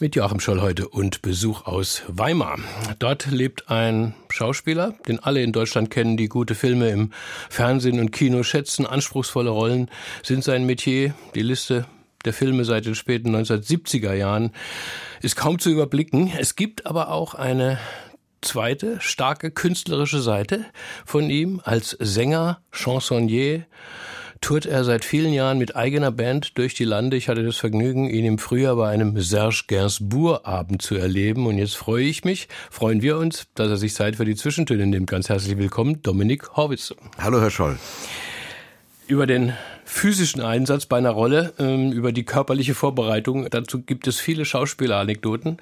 Mit Joachim Scholl heute und Besuch aus Weimar. Dort lebt ein Schauspieler, den alle in Deutschland kennen, die gute Filme im Fernsehen und Kino schätzen. Anspruchsvolle Rollen sind sein Metier. Die Liste der Filme seit den späten 1970er Jahren ist kaum zu überblicken. Es gibt aber auch eine zweite starke künstlerische Seite von ihm als Sänger, Chansonnier, tourt er seit vielen Jahren mit eigener Band durch die Lande. Ich hatte das Vergnügen, ihn im Frühjahr bei einem Serge Gainsbourg Abend zu erleben. Und jetzt freue ich mich, freuen wir uns, dass er sich Zeit für die Zwischentöne nimmt. Ganz herzlich willkommen, Dominik Horwitz. Hallo, Herr Scholl. Über den physischen Einsatz bei einer Rolle, ähm, über die körperliche Vorbereitung. Dazu gibt es viele Schauspieleranekdoten.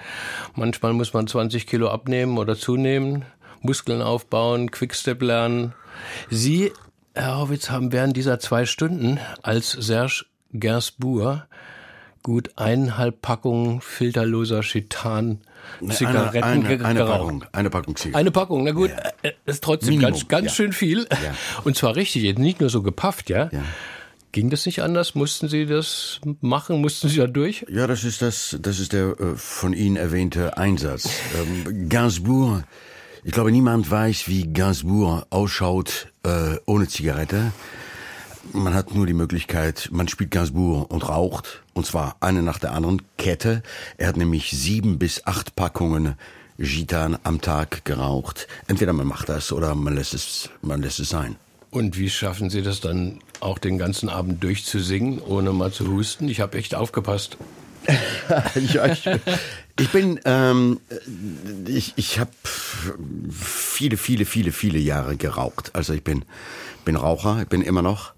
Manchmal muss man 20 Kilo abnehmen oder zunehmen, Muskeln aufbauen, Quickstep lernen. Sie Herr Horwitz, haben während dieser zwei Stunden als Serge Gainsbourg gut eineinhalb Packungen filterloser Chitan Zigaretten eine, eine, eine Packung, eine Packung Zigaretten. Eine Packung, na gut, ja. Äh, ist trotzdem Minimum, ganz, ganz ja. schön viel. Ja. Und zwar richtig, nicht nur so gepafft, ja? ja. Ging das nicht anders? Mussten Sie das machen? Mussten Sie da durch? Ja, das ist das, das ist der äh, von Ihnen erwähnte Einsatz. Ähm, Gainsbourg ich glaube, niemand weiß, wie Gainsbourg ausschaut äh, ohne Zigarette. Man hat nur die Möglichkeit, man spielt Gainsbourg und raucht, und zwar eine nach der anderen Kette. Er hat nämlich sieben bis acht Packungen Gitan am Tag geraucht. Entweder man macht das oder man lässt es, man lässt es sein. Und wie schaffen Sie das dann auch den ganzen Abend durchzusingen, ohne mal zu husten? Ich habe echt aufgepasst. ja, ich, ich, bin, ähm, ich, ich habe viele, viele, viele, viele Jahre geraucht. Also ich bin, bin Raucher, ich bin immer noch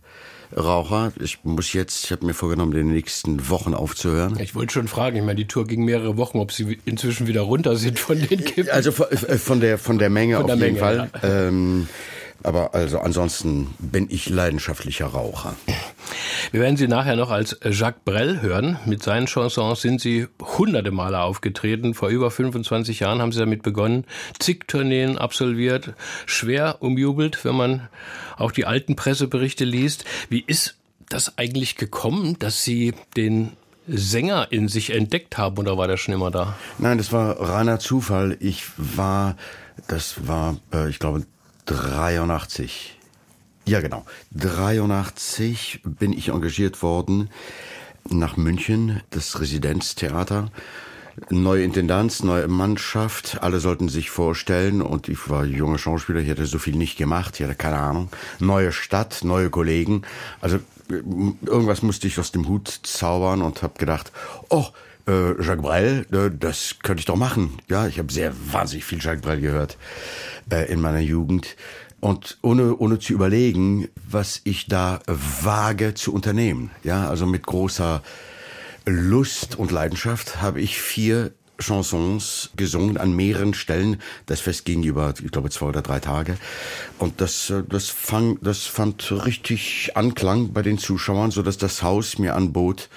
Raucher. Ich muss jetzt, ich habe mir vorgenommen, in den nächsten Wochen aufzuhören. Ich wollte schon fragen, ich meine, die Tour ging mehrere Wochen, ob Sie inzwischen wieder runter sind von den Kippen. Also von der, von der Menge von der auf jeden Fall. Ja. Ähm, aber also ansonsten bin ich leidenschaftlicher Raucher. Wir werden Sie nachher noch als Jacques Brel hören. Mit seinen Chansons sind Sie hunderte Male aufgetreten. Vor über 25 Jahren haben Sie damit begonnen, zig Tourneen absolviert, schwer umjubelt, wenn man auch die alten Presseberichte liest. Wie ist das eigentlich gekommen, dass Sie den Sänger in sich entdeckt haben oder war der schon immer da? Nein, das war reiner Zufall. Ich war, das war, äh, ich glaube, 83 ja, genau. 83 bin ich engagiert worden nach München, das Residenztheater. Neue Intendanz, neue Mannschaft, alle sollten sich vorstellen und ich war junger Schauspieler, ich hatte so viel nicht gemacht, ich hatte keine Ahnung. Neue Stadt, neue Kollegen, also irgendwas musste ich aus dem Hut zaubern und habe gedacht, oh, äh, Jacques Brel, äh, das könnte ich doch machen. Ja, ich habe sehr wahnsinnig viel Jacques Brel gehört äh, in meiner Jugend und ohne, ohne zu überlegen, was ich da wage zu unternehmen. Ja, also mit großer Lust und Leidenschaft habe ich vier Chansons gesungen an mehreren Stellen. Das Fest ging über, ich glaube, zwei oder drei Tage. Und das, äh, das, fang, das fand richtig Anklang bei den Zuschauern, so dass das Haus mir anbot,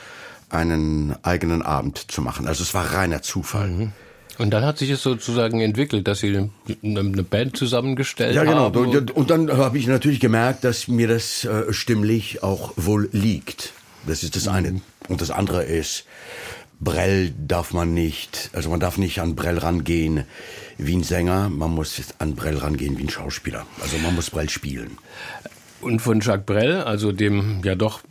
einen eigenen Abend zu machen. Also es war reiner Zufall. Mhm. Und dann hat sich es sozusagen entwickelt, dass Sie eine Band zusammengestellt haben. Ja, genau. Und, und dann habe ich natürlich gemerkt, dass mir das äh, stimmlich auch wohl liegt. Das ist das mhm. eine. Und das andere ist, Brell darf man nicht, also man darf nicht an Brell rangehen wie ein Sänger, man muss an Brell rangehen wie ein Schauspieler. Also man muss Brell spielen. Und von Jacques Brel, also dem ja doch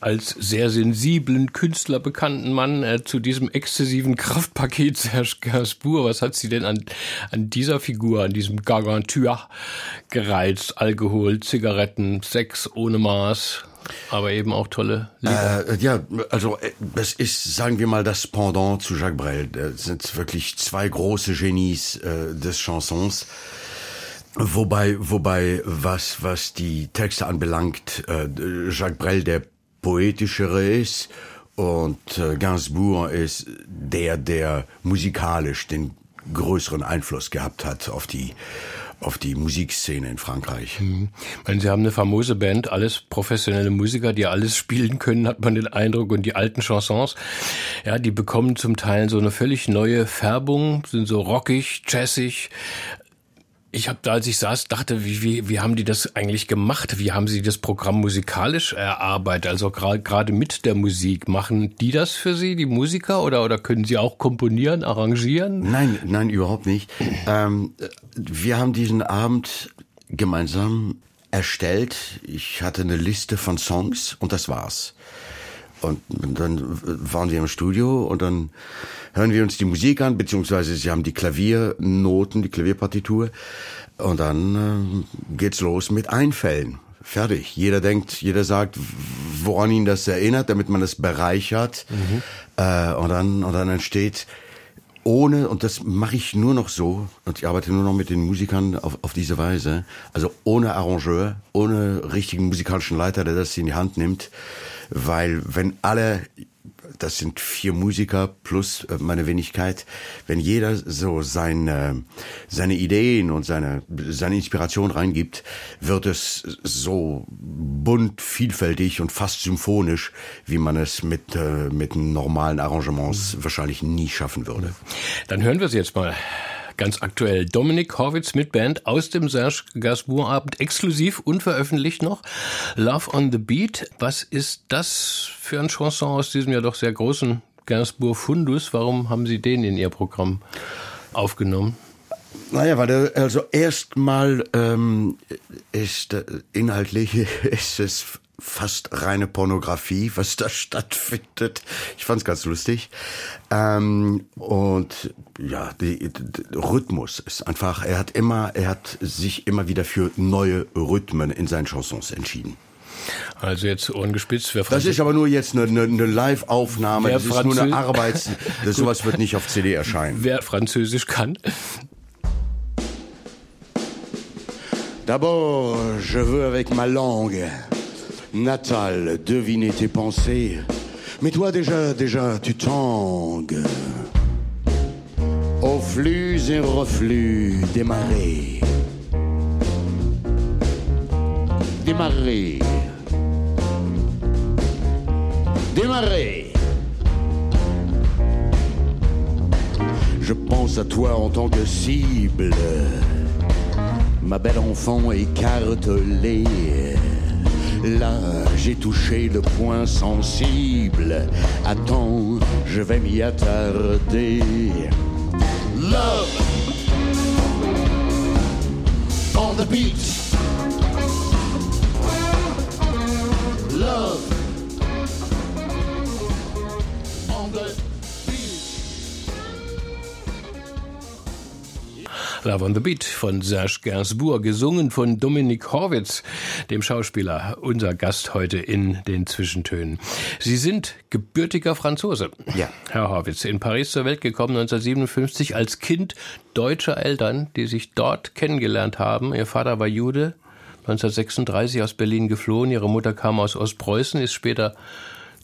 als sehr sensiblen Künstler bekannten Mann äh, zu diesem exzessiven Kraftpaket Serge Gainsbourg. Was hat Sie denn an, an dieser Figur, an diesem Gargantua gereizt? Alkohol, Zigaretten, Sex ohne Maß, aber eben auch tolle Lieder. Äh, ja, also äh, das ist, sagen wir mal, das Pendant zu Jacques Brel. Das sind wirklich zwei große Genies äh, des Chansons. Wobei, wobei, was, was die Texte anbelangt, äh, Jacques Brel der poetischere ist Und äh, Gainsbourg ist der, der musikalisch den größeren Einfluss gehabt hat auf die auf die Musikszene in Frankreich. Mhm. Meine, Sie haben eine famose Band, alles professionelle Musiker, die alles spielen können, hat man den Eindruck. Und die alten Chansons, ja, die bekommen zum Teil so eine völlig neue Färbung, sind so rockig, jazzig, ich habe da, als ich saß, dachte, wie, wie, wie haben die das eigentlich gemacht? Wie haben sie das Programm musikalisch erarbeitet? Also gerade mit der Musik. Machen die das für Sie, die Musiker? Oder, oder können Sie auch komponieren, arrangieren? Nein, nein, überhaupt nicht. Ähm, wir haben diesen Abend gemeinsam erstellt. Ich hatte eine Liste von Songs und das war's. Und dann waren wir im Studio und dann hören wir uns die Musik an, beziehungsweise sie haben die Klaviernoten, die Klavierpartitur. Und dann äh, geht's los mit Einfällen. Fertig. Jeder denkt, jeder sagt, woran ihn das erinnert, damit man es bereichert. Mhm. Äh, und, dann, und dann entsteht ohne, und das mache ich nur noch so, und ich arbeite nur noch mit den Musikern auf, auf diese Weise, also ohne Arrangeur, ohne richtigen musikalischen Leiter, der das in die Hand nimmt, weil wenn alle das sind vier Musiker plus äh, meine Wenigkeit. Wenn jeder so seine, seine Ideen und seine, seine Inspiration reingibt, wird es so bunt, vielfältig und fast symphonisch, wie man es mit, äh, mit normalen Arrangements wahrscheinlich nie schaffen würde. Dann hören wir es jetzt mal ganz aktuell. Dominik Horwitz mit Band aus dem Serge Gainsbourg Abend, exklusiv unveröffentlicht noch. Love on the Beat. Was ist das für ein Chanson aus diesem ja doch sehr großen Gainsbourg Fundus? Warum haben Sie den in Ihr Programm aufgenommen? Naja, weil der, also erstmal ähm, ist äh, inhaltlich ist es fast reine Pornografie, was da stattfindet. Ich fand's ganz lustig. Ähm, und ja, die, die, Rhythmus ist einfach, er hat immer, er hat sich immer wieder für neue Rhythmen in seinen Chansons entschieden. Also jetzt Ohren gespitzt. Wer das ist aber nur jetzt eine, eine, eine Live-Aufnahme. Das ist nur eine Arbeits... Das, sowas wird nicht auf CD erscheinen. Wer Französisch kann. D'abord, je veux avec ma langue Natal, deviner tes pensées. Mais toi déjà, déjà, tu tangues. Au flux et reflux des marées. Des marées. Des marées. Je pense à toi en tant que cible. Ma belle enfant écartelée Là, j'ai touché le point sensible. Attends, je vais m'y attarder. Love on the beat. Love Love on the Beat von Serge Gainsbourg, gesungen von Dominik Horwitz, dem Schauspieler, unser Gast heute in den Zwischentönen. Sie sind gebürtiger Franzose. Ja. Herr Horwitz, in Paris zur Welt gekommen 1957 als Kind deutscher Eltern, die sich dort kennengelernt haben. Ihr Vater war Jude, 1936 aus Berlin geflohen, ihre Mutter kam aus Ostpreußen, ist später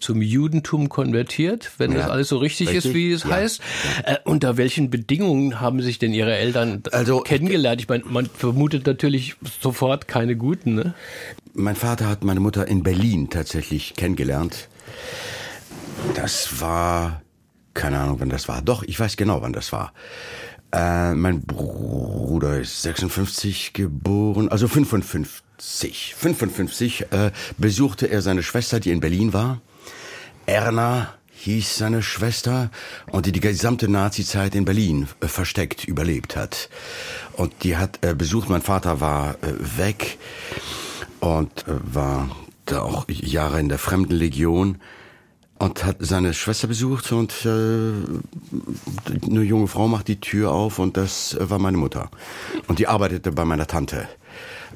zum Judentum konvertiert, wenn ja, das alles so richtig, richtig? ist, wie es ja. heißt. Äh, unter welchen Bedingungen haben sich denn Ihre Eltern also, kennengelernt? Ich meine, man vermutet natürlich sofort keine guten. Ne? Mein Vater hat meine Mutter in Berlin tatsächlich kennengelernt. Das war, keine Ahnung, wann das war. Doch, ich weiß genau, wann das war. Äh, mein Bruder ist 56 geboren, also 55. 55 äh, besuchte er seine Schwester, die in Berlin war. Erna hieß seine Schwester und die die gesamte Nazizeit in Berlin äh, versteckt überlebt hat. Und die hat äh, besucht, mein Vater war äh, weg und äh, war da auch Jahre in der Fremdenlegion und hat seine Schwester besucht und äh, eine junge Frau macht die Tür auf und das war meine Mutter. Und die arbeitete bei meiner Tante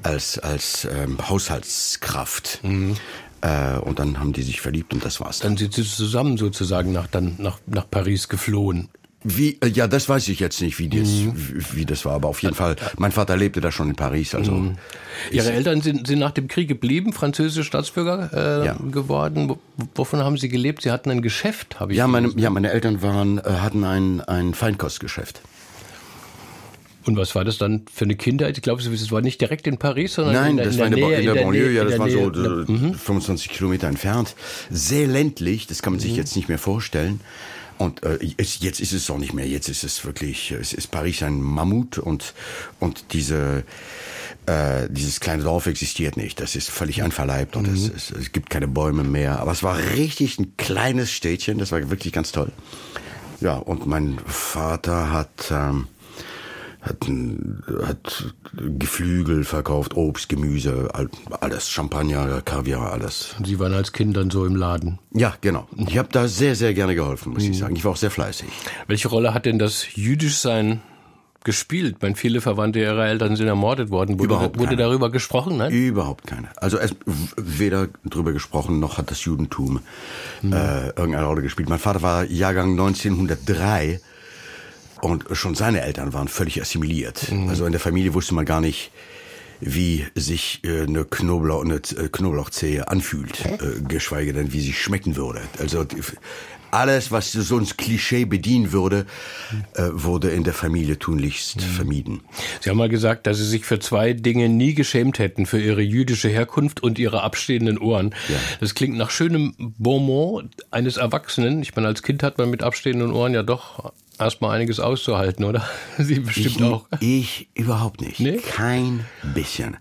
als, als ähm, Haushaltskraft. Mhm. Äh, und dann haben die sich verliebt und das war's. Dann, sind sie zusammen sozusagen nach, dann nach, nach Paris geflohen. Wie, äh, ja, das weiß ich jetzt nicht, wie das, mhm. wie, wie, das war, aber auf jeden Fall, mein Vater lebte da schon in Paris, also. Mhm. Ihre Eltern sind, sind nach dem Krieg geblieben, französische Staatsbürger äh, ja. geworden. Wovon haben Sie gelebt? Sie hatten ein Geschäft, habe ich Ja, meine, ja, meine Eltern waren, äh, hatten ein, ein Feinkostgeschäft. Und was war das dann für eine Kindheit? Ich glaube, es war nicht direkt in Paris, sondern Nein, in der, das war in der, Nähe, in der, Banlieue, ja, das war so mhm. 25 Kilometer entfernt. Sehr ländlich, das kann man sich mhm. jetzt nicht mehr vorstellen. Und äh, jetzt, jetzt ist es auch nicht mehr. Jetzt ist es wirklich, es ist Paris ein Mammut und und diese äh, dieses kleine Dorf existiert nicht. Das ist völlig einverleibt und mhm. es, es, es gibt keine Bäume mehr. Aber es war richtig ein kleines Städtchen. Das war wirklich ganz toll. Ja, und mein Vater hat ähm, hat, hat Geflügel verkauft, Obst, Gemüse, alles, Champagner, Kaviar, alles. Sie waren als Kind dann so im Laden? Ja, genau. Ich habe da sehr, sehr gerne geholfen, muss mhm. ich sagen. Ich war auch sehr fleißig. Welche Rolle hat denn das Jüdischsein gespielt? Meine, viele Verwandte ihrer Eltern sind ermordet worden. Wurde, Überhaupt wurde darüber gesprochen? Nein? Überhaupt keine. Also es, weder darüber gesprochen, noch hat das Judentum mhm. äh, irgendeine Rolle gespielt. Mein Vater war Jahrgang 1903 und schon seine Eltern waren völlig assimiliert. Mhm. Also in der Familie wusste man gar nicht, wie sich äh, eine, Knoblauch, eine äh, Knoblauchzehe anfühlt, äh, geschweige denn, wie sie schmecken würde. Also alles, was so ein Klischee bedienen würde, äh, wurde in der Familie tunlichst mhm. vermieden. Sie haben mal gesagt, dass Sie sich für zwei Dinge nie geschämt hätten, für Ihre jüdische Herkunft und Ihre abstehenden Ohren. Ja. Das klingt nach schönem Bonbon eines Erwachsenen. Ich meine, als Kind hat man mit abstehenden Ohren ja doch erstmal einiges auszuhalten, oder? Sie bestimmt ich, auch. Ich überhaupt nicht. Nee? Kein bisschen.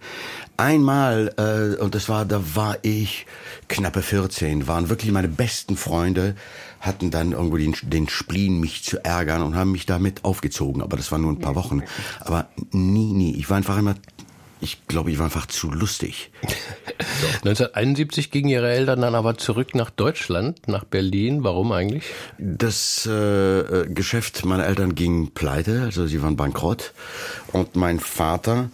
Einmal, äh, und das war, da war ich knappe 14, waren wirklich meine besten Freunde, hatten dann irgendwo den, den Spleen, mich zu ärgern und haben mich damit aufgezogen. Aber das war nur ein paar Wochen. Aber nie, nie. Ich war einfach immer ich glaube, ich war einfach zu lustig. So. 1971 gingen Ihre Eltern dann aber zurück nach Deutschland, nach Berlin. Warum eigentlich? Das äh, Geschäft meiner Eltern ging pleite, also sie waren bankrott. Und mein Vater,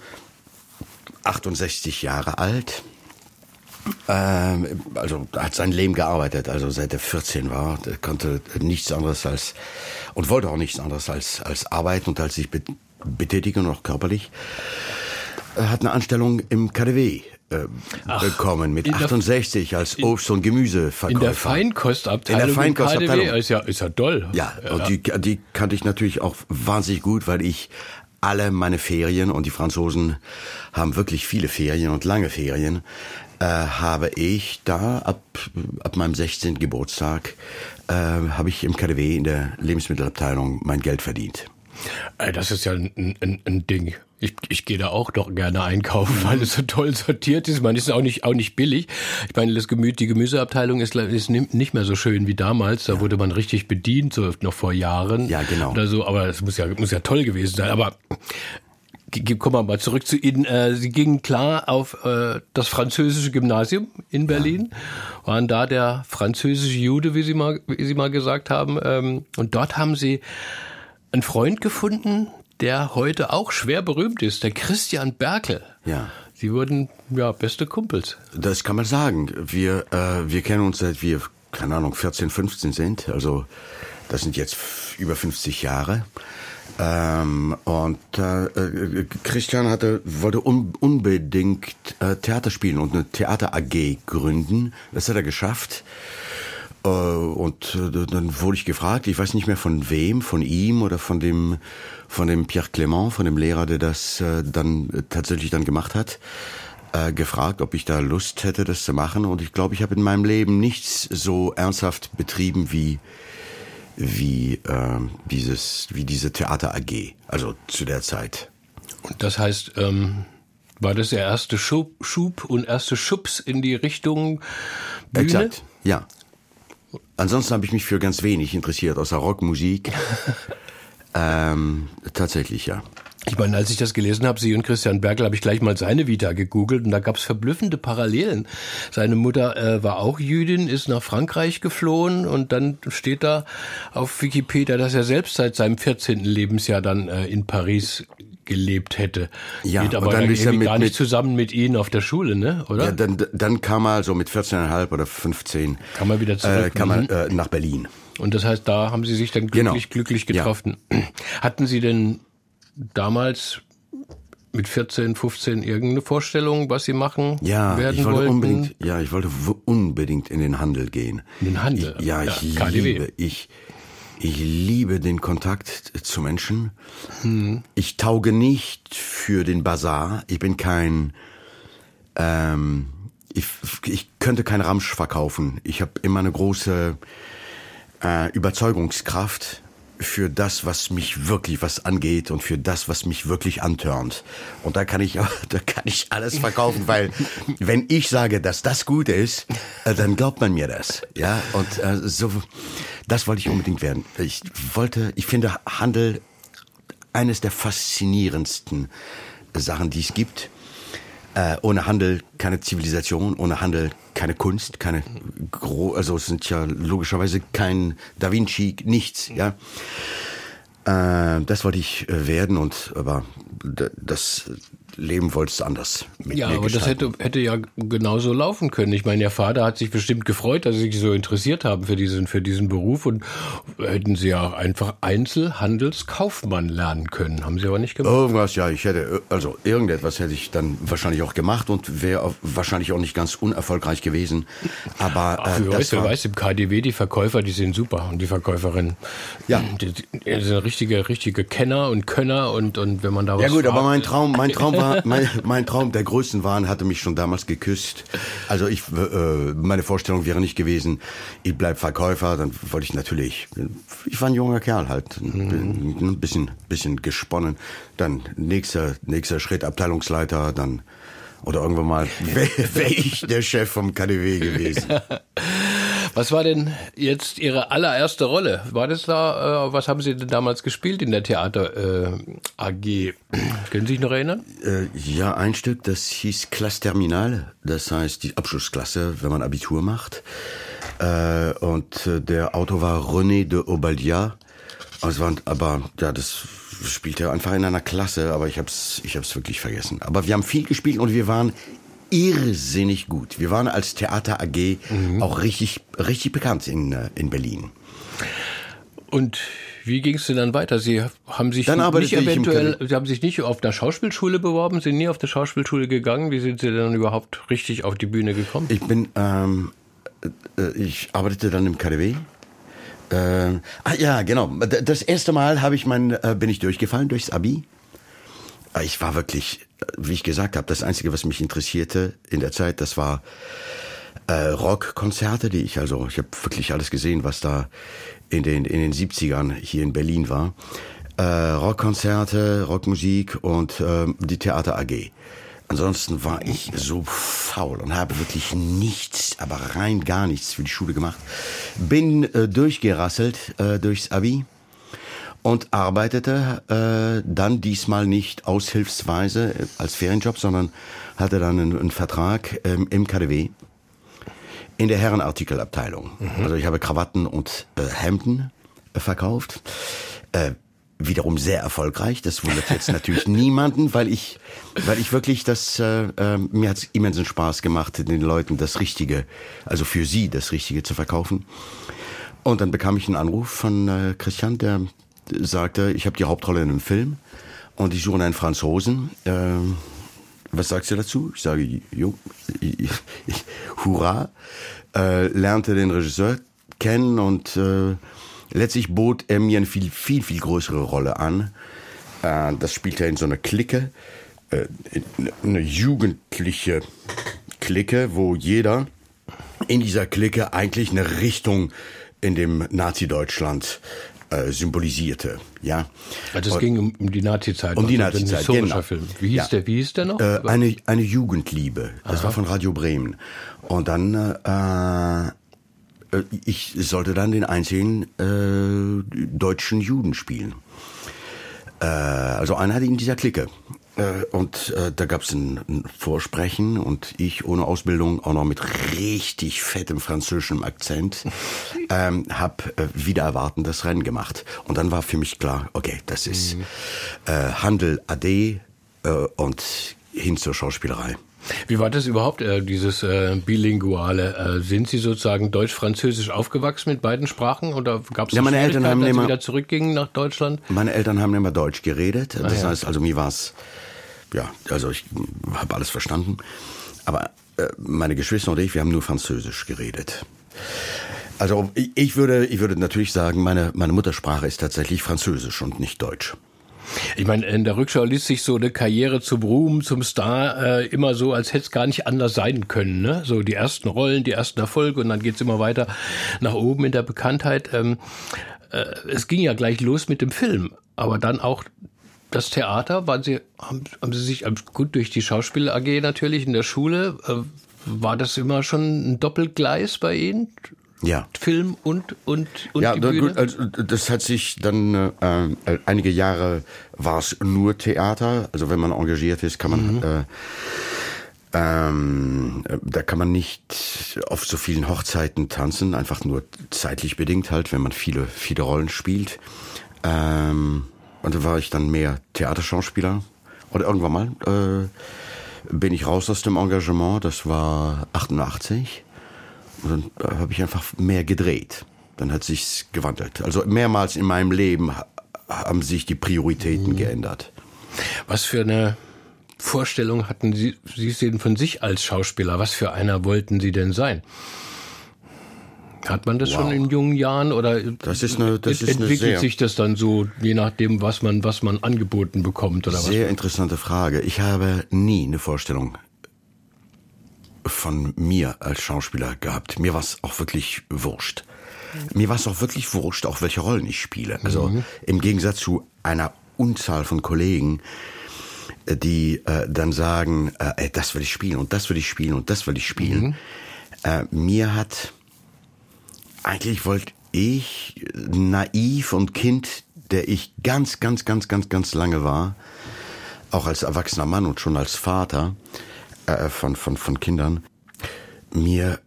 68 Jahre alt, ähm, also hat sein Leben gearbeitet, also seit er 14 war, der konnte nichts anderes als und wollte auch nichts anderes als als arbeiten und als sich betätigen, auch körperlich hat eine Anstellung im KDW äh, Ach, bekommen mit 68 als Obst- und Gemüseverkäufer. In der Feinkostabteilung. In der Feinkostabteilung. Ist ja, ist ja toll. Ja, ja. und die, die kannte ich natürlich auch wahnsinnig gut, weil ich alle meine Ferien und die Franzosen haben wirklich viele Ferien und lange Ferien, äh, habe ich da ab, ab meinem 16. Geburtstag äh, habe ich im KDW in der Lebensmittelabteilung mein Geld verdient. Äh, das ist ja ein, ein, ein Ding. Ich, ich gehe da auch doch gerne einkaufen, weil es so toll sortiert ist. Man ist auch nicht auch nicht billig. Ich meine, das Gemü die Gemüseabteilung ist, ist nicht mehr so schön wie damals. Da ja. wurde man richtig bedient, so noch vor Jahren. Ja, genau. Oder so. Aber es muss ja muss ja toll gewesen sein. Aber kommen wir mal zurück zu Ihnen. Äh, Sie gingen klar auf äh, das französische Gymnasium in Berlin, ja. waren da der französische Jude, wie Sie mal, wie Sie mal gesagt haben. Ähm, und dort haben Sie einen Freund gefunden, der heute auch schwer berühmt ist, der Christian Berkel. Ja. Sie wurden ja beste Kumpels. Das kann man sagen. Wir äh, wir kennen uns seit wir keine Ahnung 14, 15 sind. Also das sind jetzt über 50 Jahre. Ähm, und äh, Christian hatte wollte un, unbedingt äh, Theater spielen und eine Theater AG gründen. Das hat er geschafft. Äh, und äh, dann wurde ich gefragt, ich weiß nicht mehr von wem, von ihm oder von dem, von dem Pierre Clement, von dem Lehrer, der das äh, dann tatsächlich dann gemacht hat, gefragt, ob ich da Lust hätte, das zu machen. Und ich glaube, ich habe in meinem Leben nichts so ernsthaft betrieben wie wie äh, dieses wie diese Theater AG, also zu der Zeit. Und das heißt, ähm, war das der erste Schub, Schub und erste Schubs in die Richtung Bühne? Exakt, ja. Ansonsten habe ich mich für ganz wenig interessiert, außer Rockmusik. ähm, tatsächlich, ja. Ich meine, als ich das gelesen habe, Sie und Christian Berkel, habe ich gleich mal seine Vita gegoogelt und da gab es verblüffende Parallelen. Seine Mutter äh, war auch Jüdin, ist nach Frankreich geflohen und dann steht da auf Wikipedia, dass er selbst seit seinem 14. Lebensjahr dann äh, in Paris gelebt hätte. Ja, Geht aber und dann ist er mit, gar nicht mit, zusammen mit Ihnen auf der Schule, ne? Oder? Ja, dann, dann kam er so mit 14,5 oder 15. Kam er wieder zurück? Äh, kam er mhm. äh, nach Berlin. Und das heißt, da haben Sie sich dann Genau. glücklich, glücklich getroffen. Hatten Sie denn damals mit 14, 15 irgendeine Vorstellung, was Sie machen Ja, werden ich wollte wollten? unbedingt, ja, ich wollte unbedingt in den Handel gehen. In den Handel? Ich, ja, Ja, ich KaDeWe. liebe, ich, ich liebe den Kontakt zu Menschen. Hm. Ich tauge nicht für den Bazar. Ich bin kein, ähm, ich, ich könnte kein Ramsch verkaufen. Ich habe immer eine große äh, Überzeugungskraft für das, was mich wirklich was angeht und für das, was mich wirklich antörnt. Und da kann ich, da kann ich alles verkaufen, weil wenn ich sage, dass das gut ist, äh, dann glaubt man mir das. Ja, und äh, so, das wollte ich unbedingt werden. Ich wollte, ich finde Handel eines der faszinierendsten Sachen, die es gibt. Äh, ohne Handel keine Zivilisation, ohne Handel keine Kunst, keine gro also es sind ja logischerweise kein Da Vinci, nichts, ja. Äh, das wollte ich äh, werden und aber das Leben wollte es anders mit Ja, mir aber das gestalten. hätte, hätte ja genauso laufen können. Ich meine, Ihr Vater hat sich bestimmt gefreut, dass Sie sich so interessiert haben für diesen, für diesen Beruf und hätten Sie ja einfach Einzelhandelskaufmann lernen können. Haben Sie aber nicht gemacht. Irgendwas, ja, ich hätte, also irgendetwas hätte ich dann wahrscheinlich auch gemacht und wäre auch wahrscheinlich auch nicht ganz unerfolgreich gewesen. Aber Ach, äh, das weiß, wer war, weiß, im KDW, die Verkäufer, die sind super. Und die Verkäuferinnen, Ja. die, die sind richtige, richtige Kenner und Könner und, und wenn man da was Ja gut, aber fragt- mein Traum, mein Traum war, mein, mein Traum der Größenwahn hatte mich schon damals geküsst. Also ich, äh, meine Vorstellung wäre nicht gewesen, ich bleib Verkäufer, dann wollte ich natürlich, ich war ein junger Kerl halt, ein, ein bisschen, bisschen gesponnen. Dann nächster, nächster Schritt Abteilungsleiter, dann oder irgendwann mal wäre wär ich der Chef vom KDW gewesen. Was war denn jetzt Ihre allererste Rolle? War das da, äh, was haben Sie denn damals gespielt in der Theater äh, AG? Können Sie sich noch erinnern? Äh, ja, ein Stück, das hieß Classe Terminale, das heißt die Abschlussklasse, wenn man Abitur macht. Äh, und äh, der Autor war René de Obaldia. Also, war- aber ja, das spielte einfach in einer Klasse, aber ich hab's, ich hab's wirklich vergessen. Aber wir haben viel gespielt und wir waren irrsinnig gut. Wir waren als Theater AG auch richtig, richtig bekannt in, äh, in Berlin. Und wie ging es denn dann weiter? Sie haben sich Dann nicht eventuell, Sie haben sich nicht auf der Schauspielschule beworben, sind nie auf der Schauspielschule gegangen. Wie sind Sie denn überhaupt richtig auf die Bühne gekommen? Ich bin, ähm, äh, ich arbeitete dann im KDW. Äh, ah ja, genau. Das erste Mal habe ich mein, äh, bin ich durchgefallen durchs Abi. Äh, Ich war wirklich, äh, wie ich gesagt habe, das Einzige, was mich interessierte in der Zeit, das war äh, Rockkonzerte, die ich also, ich habe wirklich alles gesehen, was da in den in den 70ern hier in Berlin war. Äh, Rockkonzerte, Rockmusik und ähm, die Theater AG. Ansonsten war ich so faul und habe wirklich nichts, aber rein gar nichts für die Schule gemacht. Bin äh, durchgerasselt äh, durchs Abi und arbeitete äh, dann diesmal nicht aushilfsweise äh, als Ferienjob, sondern hatte dann einen, einen Vertrag ähm, im KDW in der Herrenartikelabteilung. Also ich habe Krawatten und äh, Hemden äh, verkauft. Äh, wiederum sehr erfolgreich. Das wundert jetzt natürlich niemanden, weil ich, weil ich wirklich das, äh, äh, mir hat es immensen Spaß gemacht, den Leuten das Richtige, also für sie das Richtige zu verkaufen. Und dann bekam ich einen Anruf von äh, Christian, der sagte, ich habe die Hauptrolle in einem Film und ich suche einen Franzosen. Ähm, was sagst du dazu? Ich sage, jo, hurra. Äh, lernte den Regisseur kennen und äh, letztlich bot er mir eine viel, viel, viel größere Rolle an. Äh, das spielte er in so einer Clique, äh, eine jugendliche Clique, wo jeder in dieser Clique eigentlich eine Richtung in dem Nazi-Deutschland äh, symbolisierte. Ja. Also es ging um, um die Nazi-Zeit. Um die also Nazi-Zeit, genau. Film. Wie hieß Ja. der? Wie hieß der noch? Äh, eine, eine Jugendliebe. Das war von Radio Bremen. Und dann, äh, äh, ich sollte dann den einzigen äh, deutschen Juden spielen. Äh, also einer in dieser Clique. Äh, und äh, da gab es ein, ein Vorsprechen und ich ohne Ausbildung, auch noch mit richtig fettem französischem Akzent, ähm, hab äh, wieder erwarten das Rennen gemacht. Und dann war für mich klar, okay, das ist äh, Handel AD äh, und hin zur Schauspielerei. Wie war das überhaupt, äh, dieses äh, Bilinguale? Äh, sind Sie sozusagen deutsch-französisch aufgewachsen mit beiden Sprachen oder gab es ja, meine Eltern haben als immer, wieder zurückgingen nach Deutschland? Meine Eltern haben immer Deutsch geredet. Ah, das ja. heißt, also mir war es, ja, also ich habe alles verstanden. Aber äh, meine Geschwister und ich, wir haben nur Französisch geredet. Also ich, würde, ich würde natürlich sagen, meine, meine Muttersprache ist tatsächlich Französisch und nicht Deutsch. Ich meine, in der Rückschau liest sich so eine Karriere zum Ruhm, zum Star äh, immer so, als hätte es gar nicht anders sein können. Ne? So die ersten Rollen, die ersten Erfolge und dann geht's immer weiter nach oben in der Bekanntheit. Ähm, äh, es ging ja gleich los mit dem Film, aber dann auch das Theater. Waren Sie, haben, haben Sie sich gut durch die Schauspiel AG natürlich in der Schule? Äh, war das immer schon ein Doppelgleis bei Ihnen? Ja. Film und und und ja, die Bühne? gut, also das hat sich dann äh, äh, einige Jahre war es nur Theater. Also wenn man engagiert ist, kann man äh, ähm, äh, da kann man nicht auf so vielen Hochzeiten tanzen, einfach nur zeitlich bedingt halt, wenn man viele viele Rollen spielt. Ähm, und da war ich dann mehr Theaterschauspieler. Oder irgendwann mal äh, bin ich raus aus dem Engagement. Das war 88. Und dann äh, habe ich einfach mehr gedreht. Dann hat sich's gewandelt. Also mehrmals in meinem Leben ha- haben sich die Prioritäten geändert. Was für eine Vorstellung hatten Sie, Sie denn von sich als Schauspieler? Was für einer wollten Sie denn sein? Hat man das schon in jungen Jahren oder Das ist eine- das ist eine entwickelt sehr- sich das dann so, je nachdem, was man, was man angeboten bekommt oder was? Sehr interessante Frage. Ich habe nie eine Vorstellung von mir als Schauspieler gehabt. Mir war es auch wirklich wurscht. Mir war es auch wirklich wurscht, auch welche Rollen ich spiele. Also im Gegensatz zu einer Unzahl von Kollegen, äh, die äh, dann sagen, äh, ey, das will ich spielen und das will ich spielen und das will ich spielen. Äh, mir hat eigentlich wollte ich naiv und Kind, der ich ganz, ganz, ganz, ganz, ganz lange war, auch als erwachsener Mann und schon als Vater äh, von, von, von Kindern, mir,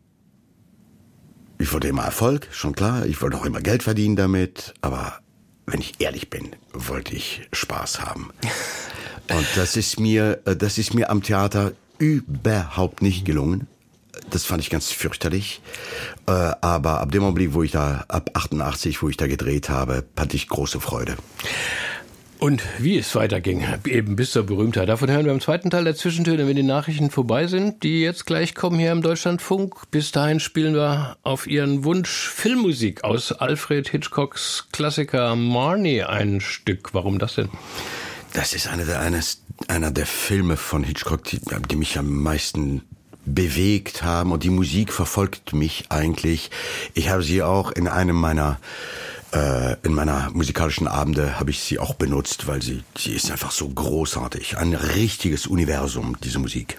ich wollte immer Erfolg, schon klar, ich wollte auch immer Geld verdienen damit, aber wenn ich ehrlich bin, wollte ich Spaß haben. Und das ist mir, äh, das ist mir am Theater überhaupt nicht gelungen. Das fand ich ganz fürchterlich. Äh, aber ab dem Augenblick, wo ich da, ab 88, wo ich da gedreht habe, hatte ich große Freude. Und wie es weiterging, eben bis zur Berühmtheit. Davon hören wir im zweiten Teil der Zwischentöne, wenn die Nachrichten vorbei sind, die jetzt gleich kommen hier im Deutschlandfunk. Bis dahin spielen wir auf Ihren Wunsch Filmmusik aus Alfred Hitchcocks Klassiker Marnie ein Stück. Warum das denn? Das ist einer der, eines, einer der Filme von Hitchcock, die, die mich am meisten bewegt haben und die Musik verfolgt mich eigentlich. Ich habe sie auch in einem meiner äh, in meiner musikalischen Abende habe ich sie auch benutzt, weil sie sie ist einfach so großartig, ein richtiges Universum diese Musik.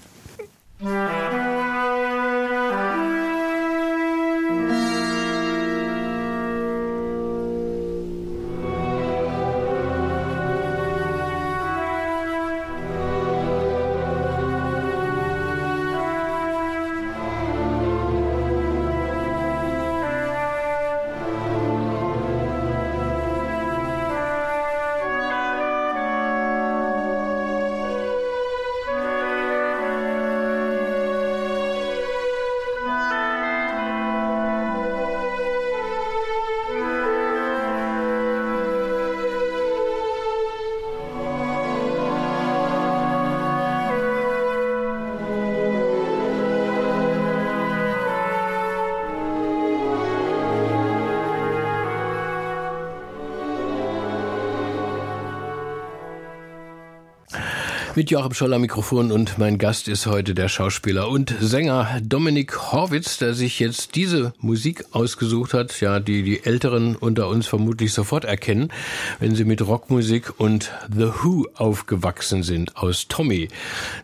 Mit Joachim Scholl am Mikrofon und mein Gast ist heute der Schauspieler und Sänger Dominik Horwitz, der sich jetzt diese Musik ausgesucht hat, ja, die die Älteren unter uns vermutlich sofort erkennen, wenn sie mit Rockmusik und The Who aufgewachsen sind. Aus Tommy,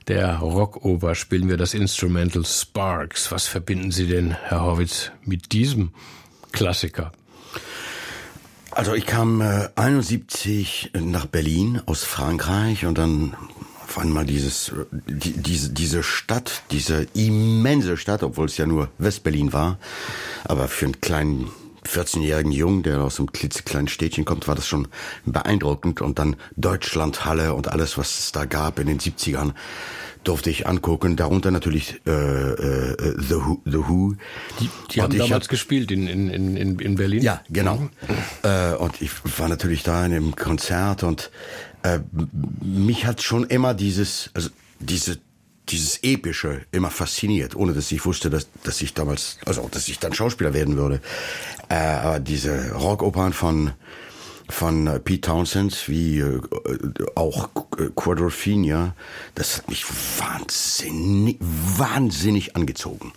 der Rockoper, spielen wir das Instrumental Sparks. Was verbinden Sie denn, Herr Horwitz, mit diesem Klassiker? Also ich kam äh, 71 nach Berlin aus Frankreich und dann auf einmal dieses, die, diese, diese Stadt, diese immense Stadt, obwohl es ja nur Westberlin war, aber für einen kleinen 14-jährigen Jungen, der aus einem klitzekleinen Städtchen kommt, war das schon beeindruckend. Und dann Deutschlandhalle und alles, was es da gab in den 70ern, durfte ich angucken. Darunter natürlich äh, äh, The, Who, The Who. Die, die haben damals hab, gespielt in, in, in, in Berlin. Ja, genau. Mhm. Äh, und ich war natürlich da in dem Konzert und äh, mich hat schon immer dieses, also diese dieses Epische immer fasziniert, ohne dass ich wusste, dass, dass ich damals, also dass ich dann Schauspieler werden würde. Äh, aber diese Rockopern von von Pete Townsend wie äh, auch äh, Quadrophenia, das hat mich wahnsinnig, wahnsinnig angezogen.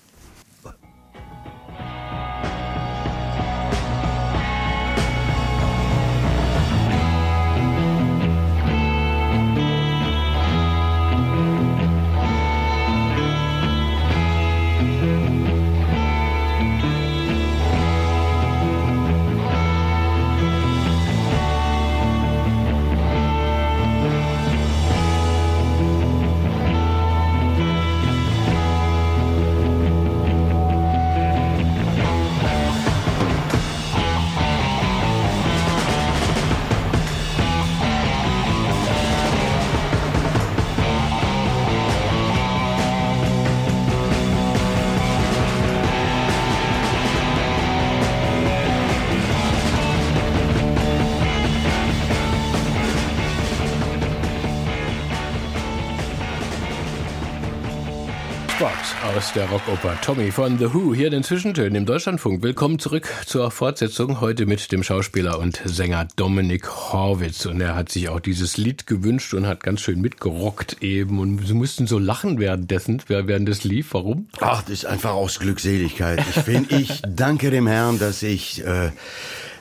Rockoper Tommy von The Who hier in den Zwischentönen im Deutschlandfunk. Willkommen zurück zur Fortsetzung heute mit dem Schauspieler und Sänger Dominik Horwitz und er hat sich auch dieses Lied gewünscht und hat ganz schön mitgerockt eben und sie mussten so lachen währenddessen, während es lief. Warum? Ach, das ist einfach aus Glückseligkeit. Ich bin, ich danke dem Herrn, dass ich äh,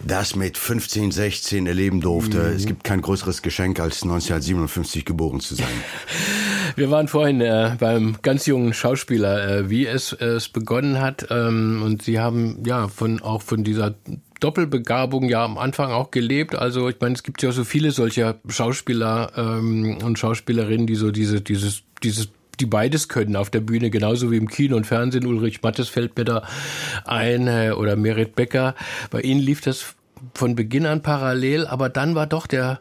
das mit 15, 16 erleben durfte. Mhm. Es gibt kein größeres Geschenk, als 1957 geboren zu sein. Wir waren vorhin äh, beim ganz jungen Schauspieler, äh, wie es, äh, es begonnen hat. Ähm, und Sie haben ja von auch von dieser Doppelbegabung ja am Anfang auch gelebt. Also ich meine, es gibt ja so viele solcher Schauspieler ähm, und Schauspielerinnen, die so diese, dieses, dieses die beides können auf der Bühne, genauso wie im Kino und Fernsehen. Ulrich Mattes fällt mir da ein äh, oder Merit Becker. Bei Ihnen lief das von Beginn an parallel, aber dann war doch der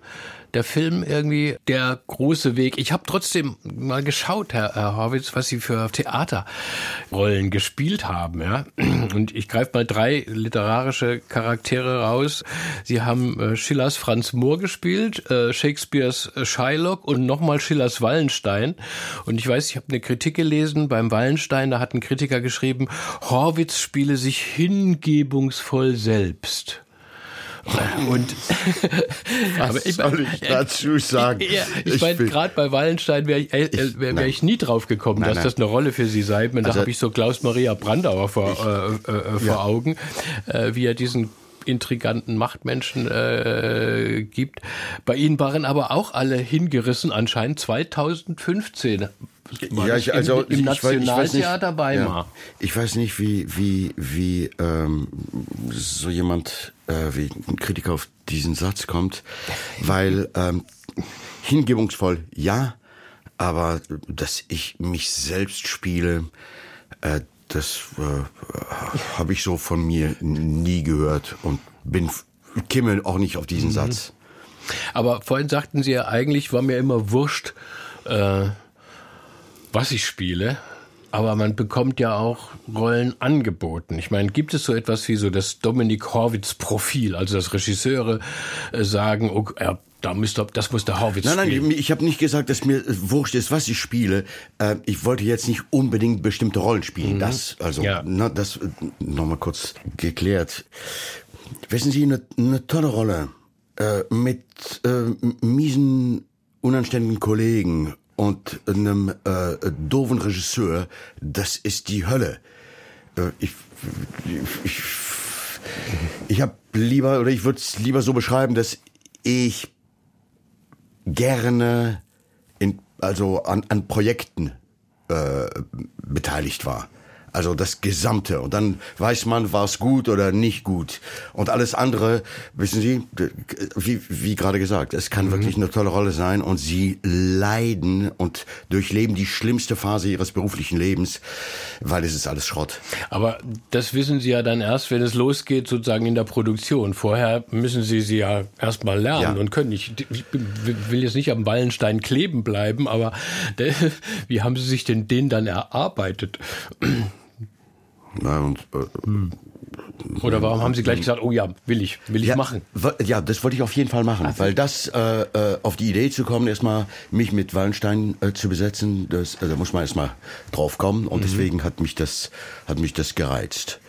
der Film irgendwie der große Weg. Ich habe trotzdem mal geschaut, Herr, Herr Horwitz, was Sie für Theaterrollen gespielt haben. Ja? Und ich greife mal drei literarische Charaktere raus. Sie haben äh, Schillers Franz Mohr gespielt, äh, Shakespeares Shylock und nochmal Schillers Wallenstein. Und ich weiß, ich habe eine Kritik gelesen beim Wallenstein, da hat ein Kritiker geschrieben, Horwitz spiele sich hingebungsvoll selbst. Und Was aber ich, soll ich dazu sagen? Ja, ich, ich meine, gerade bei Wallenstein wäre ich, äh, wär, wär ich nie drauf gekommen, nein, dass nein. das eine Rolle für Sie sei. Und also, da habe ich so Klaus-Maria Brandauer vor, ich, äh, äh, vor ja. Augen, äh, wie er diesen intriganten Machtmenschen äh, gibt. Bei Ihnen waren aber auch alle hingerissen, anscheinend 2015 ja, ich, also im, im Nationaltheater Weimar. Ja, ich weiß nicht, wie wie wie ähm, so jemand äh, wie ein Kritiker auf diesen Satz kommt, weil ähm, hingebungsvoll ja, aber dass ich mich selbst spiele, äh, das äh, habe ich so von mir nie gehört und bin kimmel auch nicht auf diesen mhm. Satz. Aber vorhin sagten Sie ja, eigentlich war mir immer wurscht. Äh was ich spiele. Aber man bekommt ja auch Rollen angeboten. Ich meine, gibt es so etwas wie so das Dominik Horwitz-Profil, also dass Regisseure äh, sagen, oh, ja, da müsste, das muss der Horwitz nein, spielen. Nein, nein, ich habe nicht gesagt, dass mir wurscht ist, was ich spiele. Äh, ich wollte jetzt nicht unbedingt bestimmte Rollen spielen. Mhm. Das, also, ja. na, das äh, nochmal kurz geklärt. Wissen Sie, eine, eine tolle Rolle mit miesen, unanständigen Kollegen und einem äh, doofen Regisseur, das ist die Hölle. Äh, ich ich, ich habe lieber, oder ich würde es lieber so beschreiben, dass ich gerne in, also an, an Projekten äh, beteiligt war. Also das Gesamte. Und dann weiß man, war es gut oder nicht gut. Und alles andere, wissen Sie, wie, wie gerade gesagt, es kann mhm. wirklich eine tolle Rolle sein. Und Sie leiden und durchleben die schlimmste Phase Ihres beruflichen Lebens, weil es ist alles Schrott. Aber das wissen Sie ja dann erst, wenn es losgeht, sozusagen in der Produktion. Vorher müssen Sie sie ja erst mal lernen ja. und können nicht. Ich will jetzt nicht am Wallenstein kleben bleiben, aber wie haben Sie sich denn den dann erarbeitet? Na, und, äh, Oder warum haben Sie gleich gesagt, oh ja, will ich, will ich ja, machen? Ja, das wollte ich auf jeden Fall machen, Ach, weil das äh, äh, auf die Idee zu kommen, erstmal mich mit Wallenstein äh, zu besetzen, das, äh, da muss man erstmal drauf kommen und mhm. deswegen hat mich das hat mich das gereizt.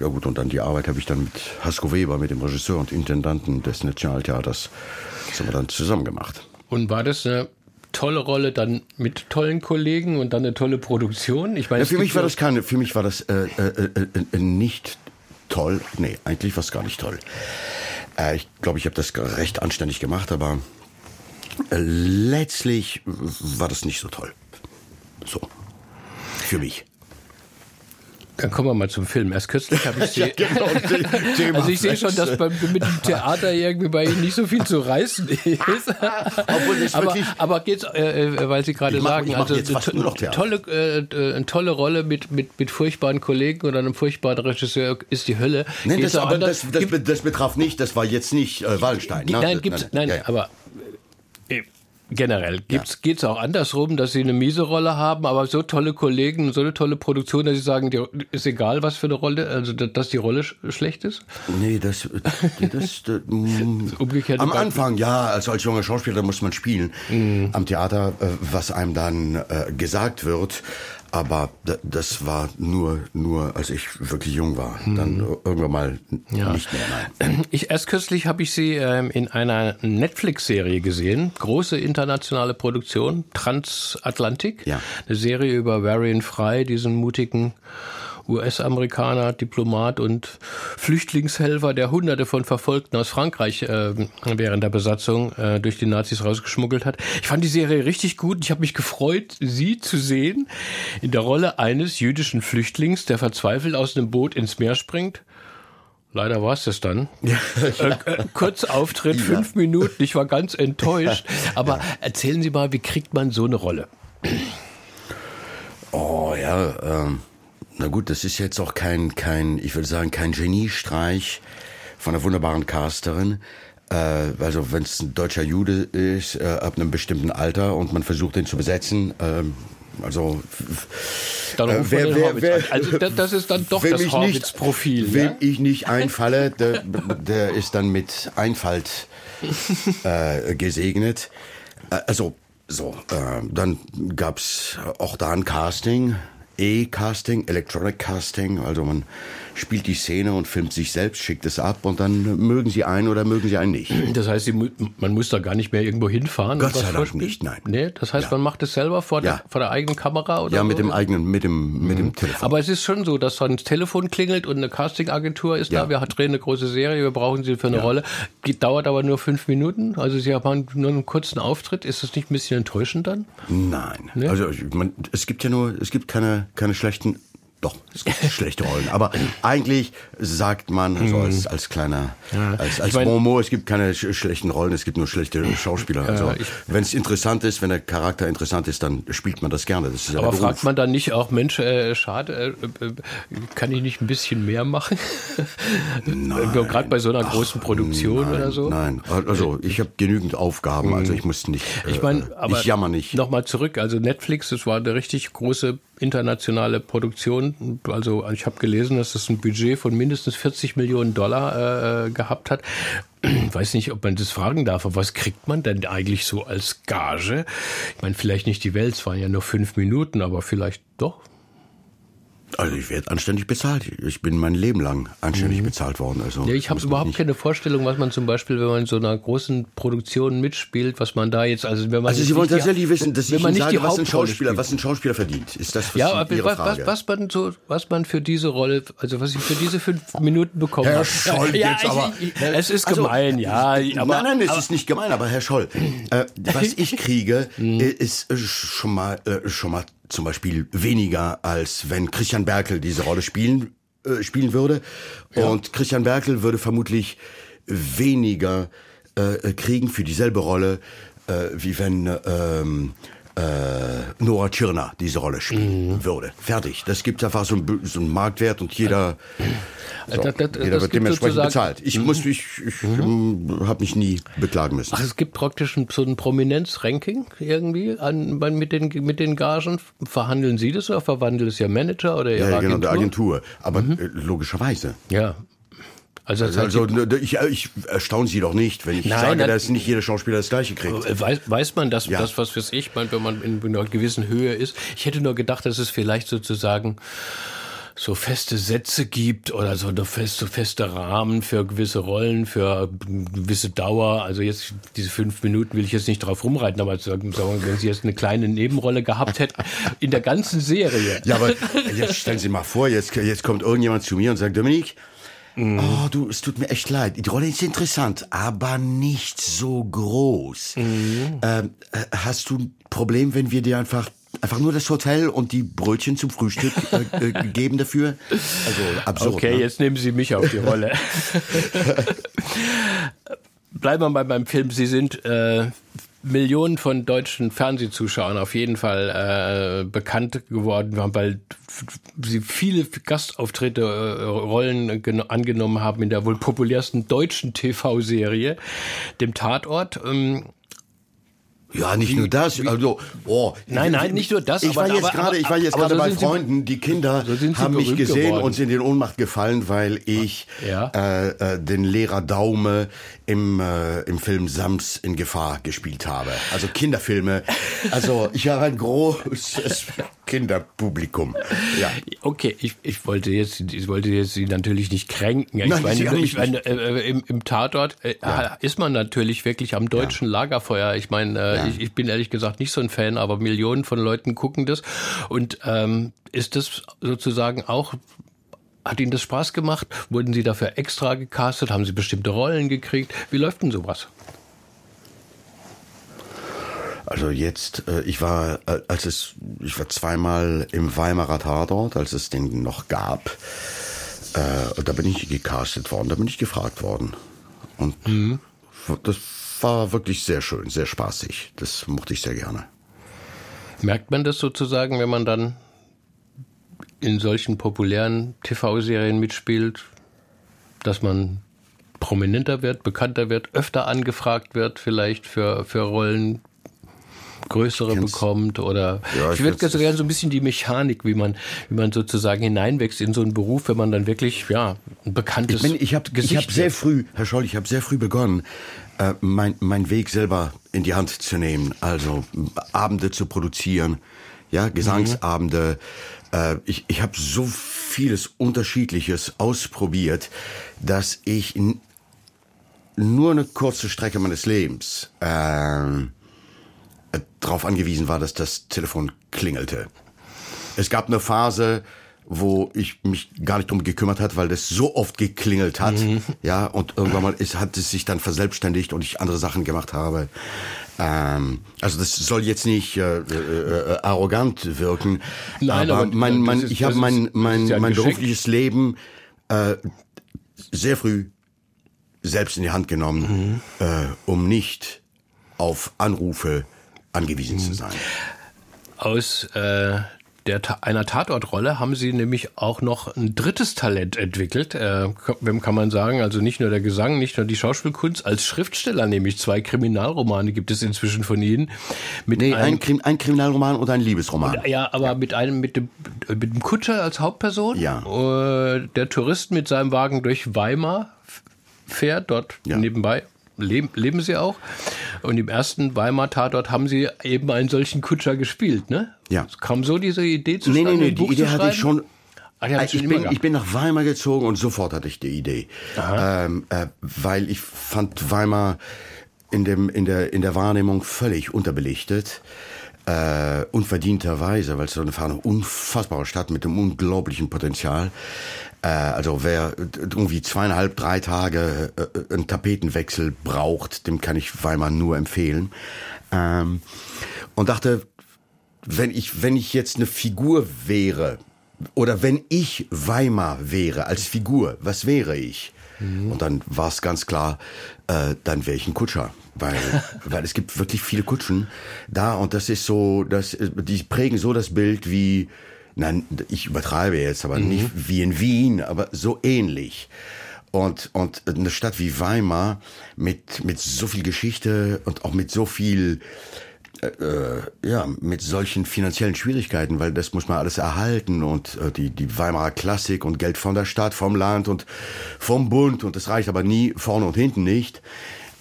Ja gut, und dann die Arbeit habe ich dann mit Hasko Weber, mit dem Regisseur und Intendanten des Nationaltheaters, das haben wir dann zusammen gemacht. Und war das eine tolle Rolle dann mit tollen Kollegen und dann eine tolle Produktion. Ich meine, ja, für mich war das keine, für mich war das äh, äh, äh, äh nicht toll. Nee, eigentlich war es gar nicht toll. Äh, ich glaube, ich habe das recht anständig gemacht, aber äh, letztlich war das nicht so toll. So. Für mich. Dann kommen wir mal zum Film. Erst kürzlich habe ich sie. ja, genau, also ich sehe schon, dass beim, mit dem Theater irgendwie bei Ihnen nicht so viel zu reißen ist. aber, aber geht's, äh, äh, weil Sie gerade sagen, also eine tolle, äh, eine tolle Rolle mit, mit, mit furchtbaren Kollegen oder einem furchtbaren Regisseur ist die Hölle. Nein, das, aber das, das, das, betraf nicht, das war jetzt nicht äh, Wallenstein. Ne? Nein, gibt's, nein, nein, ja. aber Generell gibt's, ja. geht's auch andersrum, dass sie eine miese Rolle haben, aber so tolle Kollegen, so eine tolle Produktion, dass sie sagen, die, ist egal, was für eine Rolle, also dass die Rolle sch schlecht ist? Nee, das, das, das umgekehrt. Am Anfang, ja, also als junger Schauspieler muss man spielen. Mhm. Am Theater, äh, was einem dann äh, gesagt wird, aber das war nur, nur als ich wirklich jung war. Dann mhm. irgendwann mal ja. nicht mehr. Nein. Ich erst kürzlich habe ich sie ähm, in einer Netflix-Serie gesehen. Große internationale Produktion, Transatlantik. Ja. Eine Serie über Varian Fry, diesen mutigen US-Amerikaner, Diplomat und Flüchtlingshelfer, der Hunderte von Verfolgten aus Frankreich äh, während der Besatzung äh, durch die Nazis rausgeschmuggelt hat. Ich fand die Serie richtig gut. Ich habe mich gefreut, sie zu sehen in der Rolle eines jüdischen Flüchtlings, der verzweifelt aus einem Boot ins Meer springt. Leider war es das dann. Ja. Äh, kurz Auftritt, ja. fünf Minuten. Ich war ganz enttäuscht. Aber erzählen Sie mal, wie kriegt man so eine Rolle? Oh ja, ähm, na gut, das ist jetzt auch kein, kein, ich würde sagen, kein Geniestreich von einer wunderbaren Casterin. Äh, also wenn es ein deutscher Jude ist, äh, ab einem bestimmten Alter und man versucht, den zu besetzen, äh, also dann äh, wer, wer, wer, also das ist dann doch das Hobbits-Profil. Wenn ja? ich nicht einfalle, der, der ist dann mit Einfalt äh, gesegnet. Äh, also so, äh, dann gab's auch da ein Casting. E-Casting, Electronic Casting, also man spielt die Szene und filmt sich selbst, schickt es ab und dann mögen sie einen oder mögen sie einen nicht. Das heißt, man muss da gar nicht mehr irgendwo hinfahren? Gott sei Dank nicht, nein. Nee, das heißt, ja. man macht es selber vor, ja. der, vor der eigenen Kamera oder Ja, mit so? dem eigenen, mit dem, mit mhm. dem Telefon. Aber es ist schon so, dass dann das Telefon klingelt und eine Castingagentur ist ja. da, wir drehen eine große Serie, wir brauchen sie für eine Rolle. Die dauert aber nur fünf Minuten, also sie haben nur einen kurzen Auftritt. Ist das nicht ein bisschen enttäuschend dann? Nein. Nee? Also man, es gibt ja nur, es gibt keine, keine schlechten doch, es gibt schlechte Rollen. Aber eigentlich sagt man so also als, als kleiner, ja. als, als ich mein, Momo, es gibt keine sch schlechten Rollen, es gibt nur schlechte Schauspieler. Also, wenn es interessant ist, wenn der Charakter interessant ist, dann spielt man das gerne. Das aber fragt man dann nicht auch, Mensch, äh, schade, äh, äh, kann ich nicht ein bisschen mehr machen? Gerade bei so einer großen Produktion nein, oder so? Nein, also ich habe genügend Aufgaben, also ich muss nicht, äh, ich, mein, aber ich jammer nicht. Nochmal zurück, also Netflix, das war eine richtig große internationale Produktion. Also ich habe gelesen, dass es ein Budget von mindestens 40 Millionen Dollar äh, gehabt hat. Ich weiß nicht, ob man das fragen darf, aber was kriegt man denn eigentlich so als Gage? Ich meine, vielleicht nicht die Welt, es waren ja nur fünf Minuten, aber vielleicht doch. Also ich werde anständig bezahlt. Ich bin mein Leben lang anständig mhm. bezahlt worden. Also ja, ich habe überhaupt keine Vorstellung, was man zum Beispiel, wenn man in so einer großen Produktion mitspielt, was man da jetzt, also wenn man also Sie wollen tatsächlich die, wissen, dass ich Ihnen sage, was ein Schauspieler, was ein Schauspieler verdient. Ist das was ja, aber Ihre was, was, was, man so, was man für diese Rolle, also was ich für diese fünf Minuten bekommen Herr Scholl, ja, jetzt aber, ich, ich, es ist also, gemein, ja. Aber, nein, nein, es aber, ist nicht gemein, aber Herr Scholl, äh, was ich kriege, mhm. ist schon mal, äh, schon mal zum Beispiel weniger, als wenn Christian Berkel diese Rolle spielen, äh, spielen würde. Ja. Und Christian Berkel würde vermutlich weniger äh, kriegen für dieselbe Rolle, äh, wie wenn ähm, äh, Nora Tschirner diese Rolle spielen mhm. würde. Fertig. Das gibt einfach so einen, so einen Marktwert und jeder, so, das, das, jeder das wird dementsprechend bezahlt. Ich mhm. muss, ich, ich mhm. habe mich nie beklagen müssen. Ach, es gibt praktisch so ein Prominenzranking irgendwie an, mit den mit den Gagen. Verhandeln Sie das oder verwandeln es Ihr Manager oder Ihre ja, genau, Agentur? der Agentur. Aber mhm. Äh, logischerweise. Ja, also, also, also ich, ich erstaune Sie doch nicht, wenn ich Nein, sage, dass nicht jeder Schauspieler das Gleiche kriegt. Äh, weiß, weiß man das, ja. das was für ich, wenn man in einer gewissen Höhe ist? Ich hätte nur gedacht, dass es vielleicht sozusagen so feste Sätze gibt oder so eine feste, feste Rahmen für gewisse Rollen, für gewisse Dauer. Also jetzt diese fünf Minuten will ich jetzt nicht drauf rumreiten, aber sagen, wenn Sie jetzt eine kleine Nebenrolle gehabt hätten in der ganzen Serie. Ja, aber jetzt stellen Sie mal vor, jetzt, jetzt kommt irgendjemand zu mir und sagt, Dominik, Mm. Oh, du, es tut mir echt leid. Die Rolle ist interessant, aber nicht so groß. Mm. Ähm, äh, hast du ein Problem, wenn wir dir einfach einfach nur das Hotel und die Brötchen zum Frühstück äh, äh, geben dafür? Also absurd. Okay, ne? jetzt nehmen Sie mich auf die Rolle. Bleiben wir mal beim Film. Sie sind äh, Millionen von deutschen Fernsehzuschauern auf jeden Fall äh, bekannt geworden, weil sie viele Gastauftritte, äh, Rollen angenommen haben in der wohl populärsten deutschen TV-Serie, dem Tatort. Ähm, ja, nicht nur das. Also, oh, nein, nein, nicht nur das. Ich war jetzt gerade, ich war jetzt gerade so bei Freunden. Die Kinder so haben mich gesehen geworden. und sind in Ohnmacht gefallen, weil ich ja. äh, äh, den Lehrer Daume im äh, im Film Sams in Gefahr gespielt habe. Also Kinderfilme. Also ich habe ein großes Kinderpublikum. Ja. Okay, ich, ich wollte jetzt, ich wollte jetzt Sie natürlich nicht kränken. Ich Nein, meine, ich meine äh, äh, im, im Tatort äh, ja. ist man natürlich wirklich am deutschen ja. Lagerfeuer. Ich meine, äh, ja. ich, ich bin ehrlich gesagt nicht so ein Fan, aber Millionen von Leuten gucken das. Und ähm, ist das sozusagen auch hat Ihnen das Spaß gemacht? Wurden Sie dafür extra gecastet? Haben Sie bestimmte Rollen gekriegt? Wie läuft denn sowas? Also jetzt, äh, ich war, äh, als es, ich war zweimal im Weimarer Tatort, als es den noch gab. Äh, da bin ich gecastet worden, da bin ich gefragt worden. Und mhm. das war wirklich sehr schön, sehr spaßig. Das mochte ich sehr gerne. Merkt man das sozusagen, wenn man dann in solchen populären TV-Serien mitspielt, dass man prominenter wird, bekannter wird, öfter angefragt wird, vielleicht für, für Rollen, größere Kennst, bekommt oder ja, ich, ich würde gerne so ein bisschen die Mechanik, wie man, wie man sozusagen hineinwächst in so einen Beruf, wenn man dann wirklich ja ein bekanntes ich, ich habe ich habe sehr früh, Herr Scholl, ich habe sehr früh begonnen, äh, mein mein Weg selber in die Hand zu nehmen, also Abende zu produzieren, ja Gesangsabende. Äh, ich ich habe so vieles Unterschiedliches ausprobiert, dass ich nur eine kurze Strecke meines Lebens äh, darauf angewiesen war, dass das Telefon klingelte. Es gab eine Phase, wo ich mich gar nicht drum gekümmert hat, weil das so oft geklingelt hat, mhm. ja, und irgendwann mal ist, hat es sich dann verselbstständigt und ich andere Sachen gemacht habe. Ähm, also das soll jetzt nicht äh, äh, äh arrogant wirken, Nein, aber, aber mein, mein, ist, ich habe mein, mein, ja mein berufliches Leben äh, sehr früh selbst in die Hand genommen, mhm. äh, um nicht auf Anrufe angewiesen mhm. zu sein. Aus äh, der, einer Tatortrolle haben Sie nämlich auch noch ein drittes Talent entwickelt, äh, kann man sagen. Also nicht nur der Gesang, nicht nur die Schauspielkunst. Als Schriftsteller nämlich zwei Kriminalromane gibt es inzwischen von Ihnen. Mit nee, einem, ein, Krim, ein Kriminalroman oder ein Liebesroman. ja, aber ja. mit einem mit dem, mit dem Kutscher als Hauptperson. Ja. Äh, der Tourist mit seinem Wagen durch Weimar fährt, dort ja. nebenbei leben, leben sie auch. Und im ersten Weimar Tatort haben sie eben einen solchen Kutscher gespielt, ne? Ja. Es kam so diese Idee zu Nee, nee, nee, die Idee hatte ich schon. Ach, ja, ich, bin, ich bin nach Weimar gezogen und sofort hatte ich die Idee. Ähm, äh, weil ich fand Weimar in, dem, in, der, in der Wahrnehmung völlig unterbelichtet. Äh, unverdienterweise, weil es so eine unfassbare Stadt mit einem unglaublichen Potenzial. Äh, also wer irgendwie zweieinhalb, drei Tage äh, einen Tapetenwechsel braucht, dem kann ich Weimar nur empfehlen. Ähm, und dachte, wenn ich, wenn ich jetzt eine Figur wäre, oder wenn ich Weimar wäre als Figur, was wäre ich? Mhm. Und dann war es ganz klar, äh, dann wäre ich ein Kutscher. Weil, weil es gibt wirklich viele Kutschen da und das ist so, das, die prägen so das Bild wie, nein, ich übertreibe jetzt, aber mhm. nicht wie in Wien, aber so ähnlich. Und, und eine Stadt wie Weimar mit, mit so viel Geschichte und auch mit so viel äh, ja, mit solchen finanziellen Schwierigkeiten, weil das muss man alles erhalten und äh, die, die Weimarer Klassik und Geld von der Stadt, vom Land und vom Bund und das reicht aber nie vorne und hinten nicht.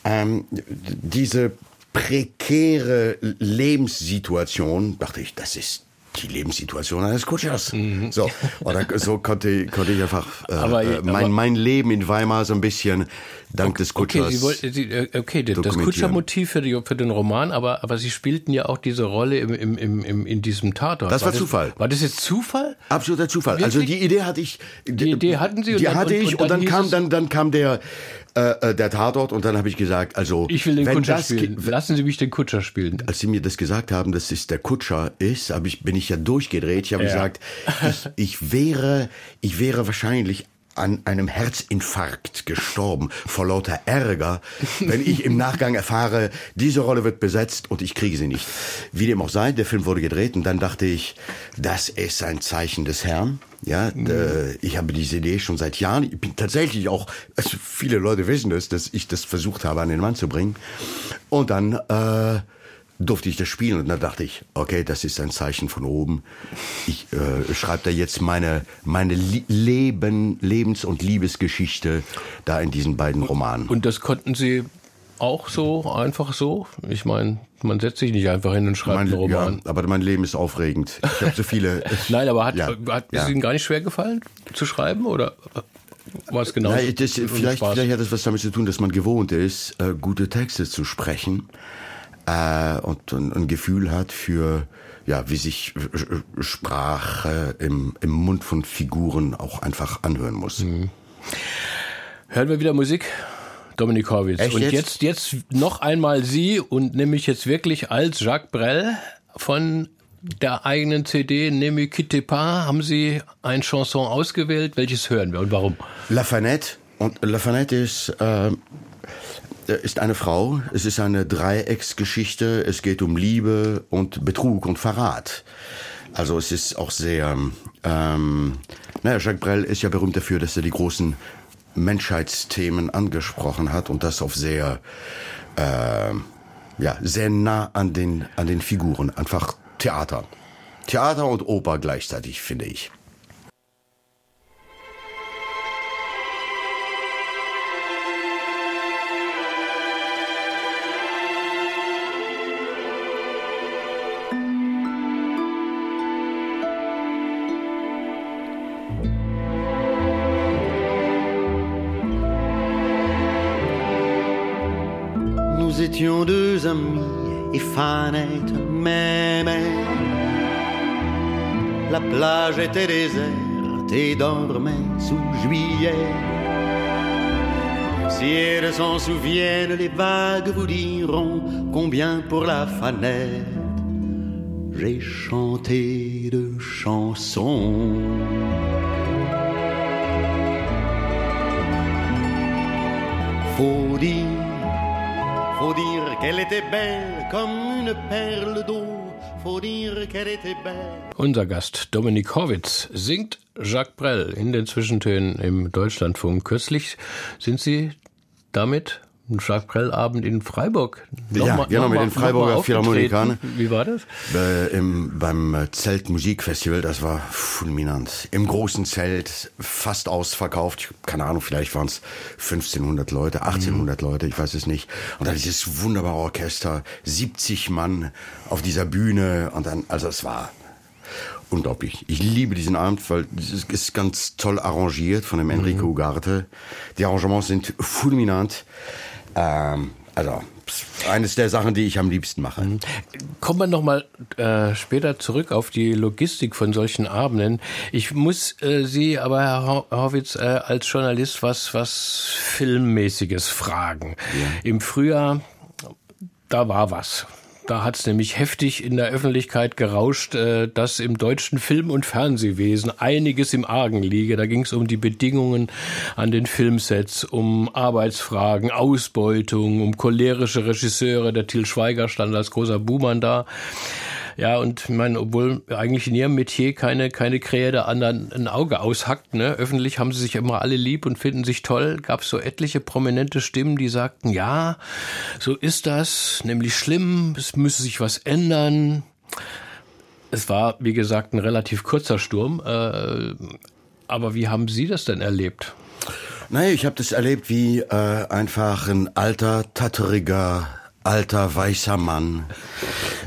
Ähm, diese prekäre Lebenssituation, dachte ich, das ist die Lebenssituation eines Kutschers. Mhm. So, oder so konnte, konnte ich einfach äh, aber, äh, mein, aber, mein Leben in Weimar so ein bisschen dank okay, des Kutschers. Okay, Sie wollten, Sie, äh, okay das Kutschermotiv für, die, für den Roman, aber, aber Sie spielten ja auch diese Rolle im, im, im, im, in diesem Tatort. Das war, war Zufall. war das jetzt Zufall? Absoluter Zufall. Wirklich? Also die Idee hatte ich. Die Idee hatten Sie? Und die dann, hatte ich und, und dann, dann kam, dann, dann kam der, äh, äh, der Tatort und dann habe ich gesagt, also ich will den Kutscher spielen. Lassen Sie mich den Kutscher spielen. Als Sie mir das gesagt haben, dass es der Kutscher ist, hab ich bin ich ja durchgedreht. Ich habe ja. gesagt, ich, ich wäre ich wäre wahrscheinlich an einem Herzinfarkt gestorben vor lauter Ärger, wenn ich im Nachgang erfahre, diese Rolle wird besetzt und ich kriege sie nicht. Wie dem auch sei, der Film wurde gedreht und dann dachte ich, das ist ein Zeichen des Herrn. Ja, mhm. ich habe diese Idee schon seit Jahren. Ich bin tatsächlich auch, also viele Leute wissen das, dass ich das versucht habe, an den Mann zu bringen. Und dann äh, durfte ich das spielen und dann dachte ich, okay, das ist ein Zeichen von oben. Ich äh, schreibe da jetzt meine meine Leben, Lebens- und Liebesgeschichte da in diesen beiden Romanen. Und das konnten Sie auch so, einfach so? Ich meine, man setzt sich nicht einfach hin und schreibt mein, einen Roman. Ja, aber mein Leben ist aufregend. Ich habe so viele. Nein, aber hat, ja, hat es ja. Ihnen gar nicht schwer gefallen zu schreiben oder war es genau? Nein, das, vielleicht, vielleicht hat das was damit zu tun, dass man gewohnt ist, äh, gute Texte zu sprechen äh, und, und ein Gefühl hat für ja, wie sich Sprache im, im Mund von Figuren auch einfach anhören muss. Mhm. Hören wir wieder Musik? Dominik Horwitz. Echt und jetzt? jetzt jetzt noch einmal Sie und nämlich jetzt wirklich als Jacques Brel von der eigenen CD Ne quitte pas haben Sie ein Chanson ausgewählt. Welches hören wir und warum? La Fanette. Und La Fanette ist äh, ist eine Frau. Es ist eine Dreiecksgeschichte. Es geht um Liebe und Betrug und Verrat. Also es ist auch sehr. Ähm, naja, Jacques Brel ist ja berühmt dafür, dass er die großen Menschheitsthemen angesprochen hat und das auf sehr, äh, ja, sehr nah an den, an den Figuren. Einfach Theater. Theater und Oper gleichzeitig, finde ich. Étions deux amis et Fanette m'aimait. La plage était déserte et dormait sous juillet. Si elles s'en souviennent, les vagues vous diront combien pour la fanette j'ai chanté de chansons. Faut dire Faut dire qu'elle était belle comme une perle d'eau. Unser Gast Dominik Horwitz singt Jacques Brel in den Zwischentönen im Deutschlandfunk. Kürzlich sind Sie damit ein Brel-Abend in Freiburg. Noch ja, mal, genau, mit den Freiburger Philharmonikern. Wie war das? Äh, im, beim äh, Zeltmusikfestival, das war fulminant. Im großen Zelt, fast ausverkauft. Keine Ahnung, vielleicht waren es 1500 Leute, 1800 mhm. Leute, ich weiß es nicht. Und dann dieses wunderbare Orchester, 70 Mann auf dieser Bühne. Und dann, also es war unglaublich. Ich liebe diesen Abend, weil es ist ganz toll arrangiert von dem Enrico mhm. Ugarte. Die Arrangements sind fulminant. Ähm, also eines der Sachen, die ich am liebsten mache. Mhm. Kommen wir nochmal äh, später zurück auf die Logistik von solchen Abenden. Ich muss äh, Sie aber, Herr Horwitz, äh, als Journalist was, was Filmmäßiges fragen. Ja. Im Frühjahr, da war was Da hat es nämlich heftig in der Öffentlichkeit gerauscht, äh, dass im deutschen Film- und Fernsehwesen einiges im Argen liege. Da ging es um die Bedingungen an den Filmsets, um Arbeitsfragen, Ausbeutung, um cholerische Regisseure. Der Til Schweiger stand als großer Buhmann da. Ja, und ich meine, obwohl eigentlich in ihrem Metier keine, keine Krähe der anderen ein Auge aushackt, ne? öffentlich haben sie sich immer alle lieb und finden sich toll, gab es so etliche prominente Stimmen, die sagten, ja, so ist das, nämlich schlimm, es müsse sich was ändern. Es war, wie gesagt, ein relativ kurzer Sturm. Äh, aber wie haben Sie das denn erlebt? Naja, ich habe das erlebt wie äh, einfach ein alter, tatteriger alter weißer Mann,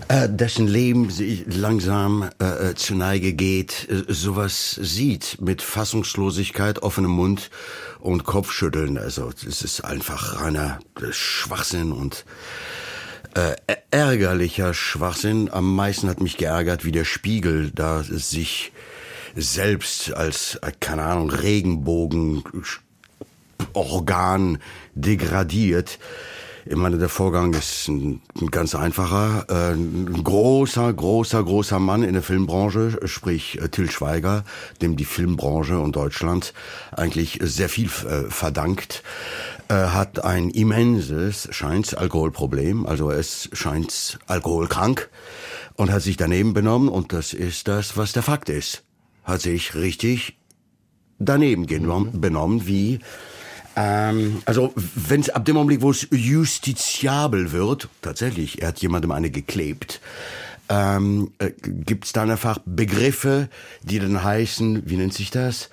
äh, dessen Leben langsam äh, äh, zu Neige geht, äh, sowas sieht mit Fassungslosigkeit, offenem Mund und Kopfschütteln. Also es ist einfach reiner äh, Schwachsinn und äh, ärgerlicher Schwachsinn. Am meisten hat mich geärgert, wie der Spiegel da sich selbst als, äh, keine Ahnung, Regenbogen Organ degradiert. Ich meine, der Vorgang ist ein, ein ganz einfacher. Äh, ein großer, großer, großer Mann in der Filmbranche, sprich äh, Till Schweiger, dem die Filmbranche und Deutschland eigentlich sehr viel äh, verdankt, hat ein immenses, scheint Alkoholproblem. Also es scheint alkoholkrank und hat sich daneben benommen und das ist das, was der Fakt ist. Hat sich richtig daneben genommen, benommen, wie ähm, also wenn es ab dem Augenblick, wo es justiziabel wird, tatsächlich, er hat jemandem eine geklebt, ähm, äh, gibt es dann einfach Begriffe, die dann heißen, wie nennt sich das?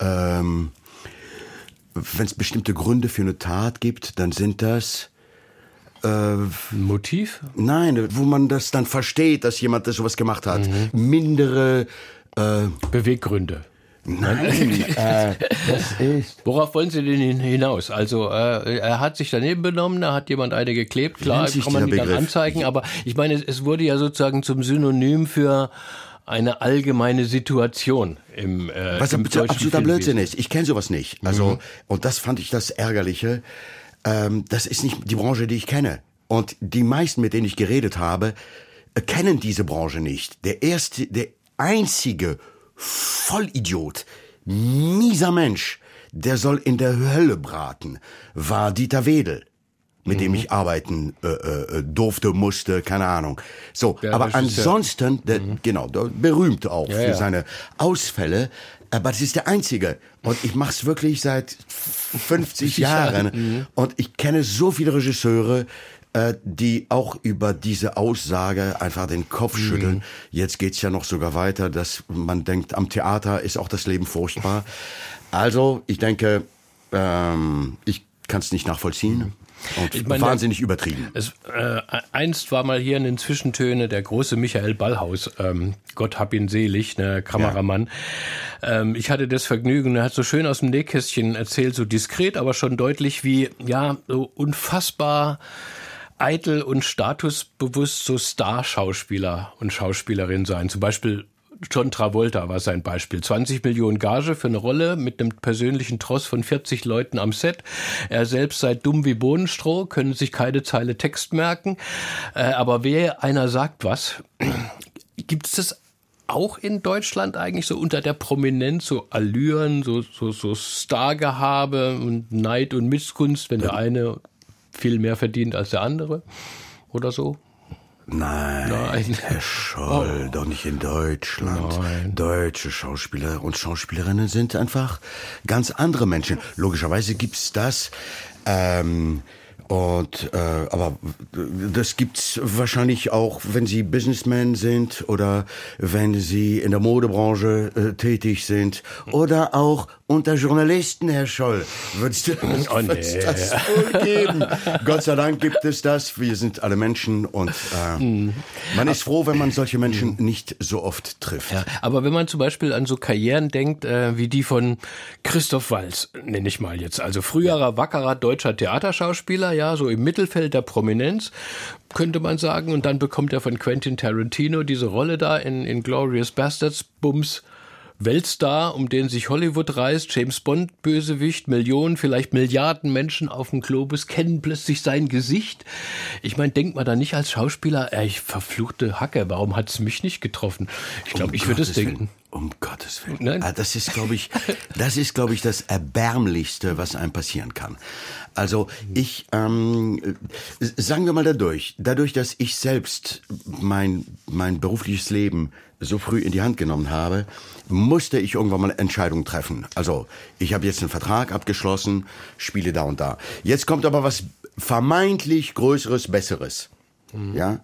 Ähm, wenn es bestimmte Gründe für eine Tat gibt, dann sind das äh, Motiv? Nein, wo man das dann versteht, dass jemand das sowas gemacht hat. Mhm. Mindere äh, Beweggründe. Nein, äh, das ist. Worauf wollen Sie denn hinaus? Also äh, er hat sich daneben benommen, da hat jemand eine geklebt, klar, kann man die dann anzeigen, aber ich meine, es, es wurde ja sozusagen zum Synonym für eine allgemeine Situation im äh, Was im absoluter Blödsinn ist. Ich kenne sowas nicht. Also mhm. und das fand ich das ärgerliche. Ähm, das ist nicht die Branche, die ich kenne. Und die meisten, mit denen ich geredet habe, äh, kennen diese Branche nicht. Der erste, der einzige Vollidiot, mieser Mensch, der soll in der Hölle braten, war Dieter Wedel mit mhm. dem ich arbeiten äh, äh, durfte, musste, keine Ahnung. So, ja, aber ansonsten, der, mhm. genau, der, berühmt auch ja, für ja. seine Ausfälle, aber das ist der einzige. Und ich mache es wirklich seit 50 Jahren. Mhm. Und ich kenne so viele Regisseure, äh, die auch über diese Aussage einfach den Kopf mhm. schütteln. Mhm. Jetzt geht's ja noch sogar weiter, dass man denkt, am Theater ist auch das Leben furchtbar. Also, ich denke, ähm, ich kann es nicht nachvollziehen. Mhm. Und ich meine, wahnsinnig übertrieben. Es, äh, einst war mal hier in den Zwischentöne der große Michael Ballhaus, ähm, Gott hab ihn selig, ne Kameramann. Ja. Ähm, ich hatte das Vergnügen, er hat so schön aus dem Nähkästchen erzählt, so diskret, aber schon deutlich, wie ja so unfassbar eitel und statusbewusst so Star-Schauspieler und Schauspielerin sein. Zum Beispiel John Travolta war sein Beispiel. 20 Millionen Gage für eine Rolle mit einem persönlichen Tross von 40 Leuten am Set. Er selbst sei dumm wie Bohnenstroh, können sich keine Zeile Text merken. Äh, aber wer einer sagt was, gibt es das auch in Deutschland eigentlich so unter der Prominenz, so Allüren, so, so, so Stargehabe und Neid und Missgunst, wenn der eine viel mehr verdient als der andere oder so? Nein, Nein. Herr Scholl, oh. doch nicht in Deutschland. Nein. Deutsche Schauspieler und Schauspielerinnen sind einfach ganz andere Menschen. Logischerweise gibt's das. Ähm, und äh, aber das gibt's wahrscheinlich auch, wenn Sie Businessmen sind oder wenn Sie in der Modebranche äh, tätig sind oder auch unter Journalisten, Herr Scholl. Würdest du oh, nee. das wohl geben? Gott sei Dank gibt es das. Wir sind alle Menschen und äh, mhm. man ist froh, wenn man solche Menschen mhm. nicht so oft trifft. Ja, aber wenn man zum Beispiel an so Karrieren denkt, äh, wie die von Christoph Walz, nenne ich mal jetzt, also früherer wackerer deutscher Theaterschauspieler, ja, so im Mittelfeld der Prominenz, könnte man sagen, und dann bekommt er von Quentin Tarantino diese Rolle da in, in Glorious Bastards, Bums, Weltstar, um den sich Hollywood reißt, James Bond Bösewicht, Millionen, vielleicht Milliarden Menschen auf dem Globus kennen plötzlich sein Gesicht. Ich meine, denkt man da nicht als Schauspieler, ey, ich verfluchte Hacke, warum hat es mich nicht getroffen? Ich glaube, Um ich würde es denken. Um Gottes Willen. Nein. Ah, Das ist, glaube ich, das ist, glaube ich, das Erbärmlichste, was einem passieren kann. Also ich, ähm, äh, sagen wir mal dadurch, dadurch, dass ich selbst mein mein berufliches Leben so früh in die Hand genommen habe, musste ich irgendwann mal Entscheidungen treffen. Also ich habe jetzt einen Vertrag abgeschlossen, spiele da und da. Jetzt kommt aber was vermeintlich Größeres, Besseres. Ja,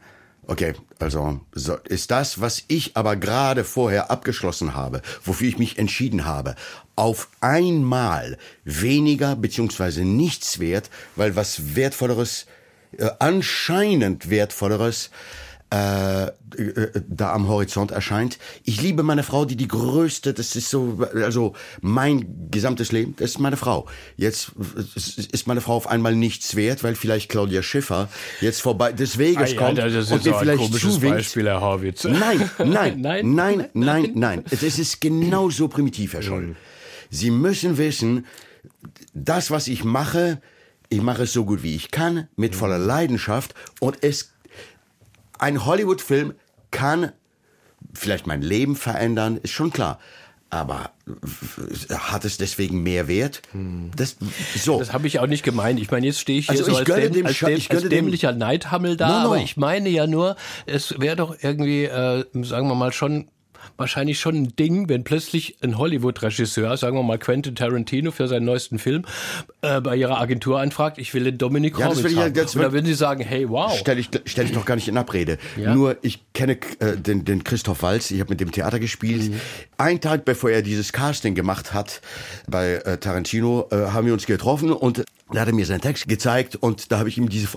okay, also so, ist das, was ich aber gerade vorher abgeschlossen habe, wofür ich mich entschieden habe, auf einmal weniger beziehungsweise nichts wert, weil was wertvolleres, äh, anscheinend wertvolleres äh, äh, da am Horizont erscheint. Ich liebe meine Frau, die die größte, das ist so, also mein gesamtes Leben, das ist meine Frau. Jetzt ist meine Frau auf einmal nichts wert, weil vielleicht Claudia Schiffer jetzt vorbei des Weges Ei, kommt Alter, das und ist mir doch ein vielleicht komisches zuwinkt. Beispiel, Herr Horwitz. Nein, nein, Nein? nein, nein, nein. Es ist genau so primitiv, Herr Scholl. Sie müssen wissen, das, was ich mache, ich mache es so gut wie ich kann, mit voller Leidenschaft und es, ein Hollywood-Film kann vielleicht mein Leben verändern, ist schon klar. Aber hat es deswegen mehr Wert? Das, so. Das habe ich auch nicht gemeint. Ich meine, jetzt stehe ich hier Also so als, däm dem als, däm als dämlicher Neidhammel da, No, no. aber ich meine ja nur, es wäre doch irgendwie, äh, sagen wir mal, schon wahrscheinlich schon ein Ding, wenn plötzlich ein Hollywood-Regisseur, sagen wir mal Quentin Tarantino für seinen neuesten Film, äh, bei ihrer Agentur anfragt, ich will den Dominic Ja, will ich haben. das Und würden sie sagen, hey, wow. Stell ich, stell ich noch gar nicht in Abrede. Ja? Nur ich kenne äh, den, den Christoph Walz, ich habe mit dem Theater gespielt. Mhm. Ein Tag bevor er dieses Casting gemacht hat bei äh, Tarantino, äh, haben wir uns getroffen und da hat er mir seinen Text gezeigt und da habe ich ihm diese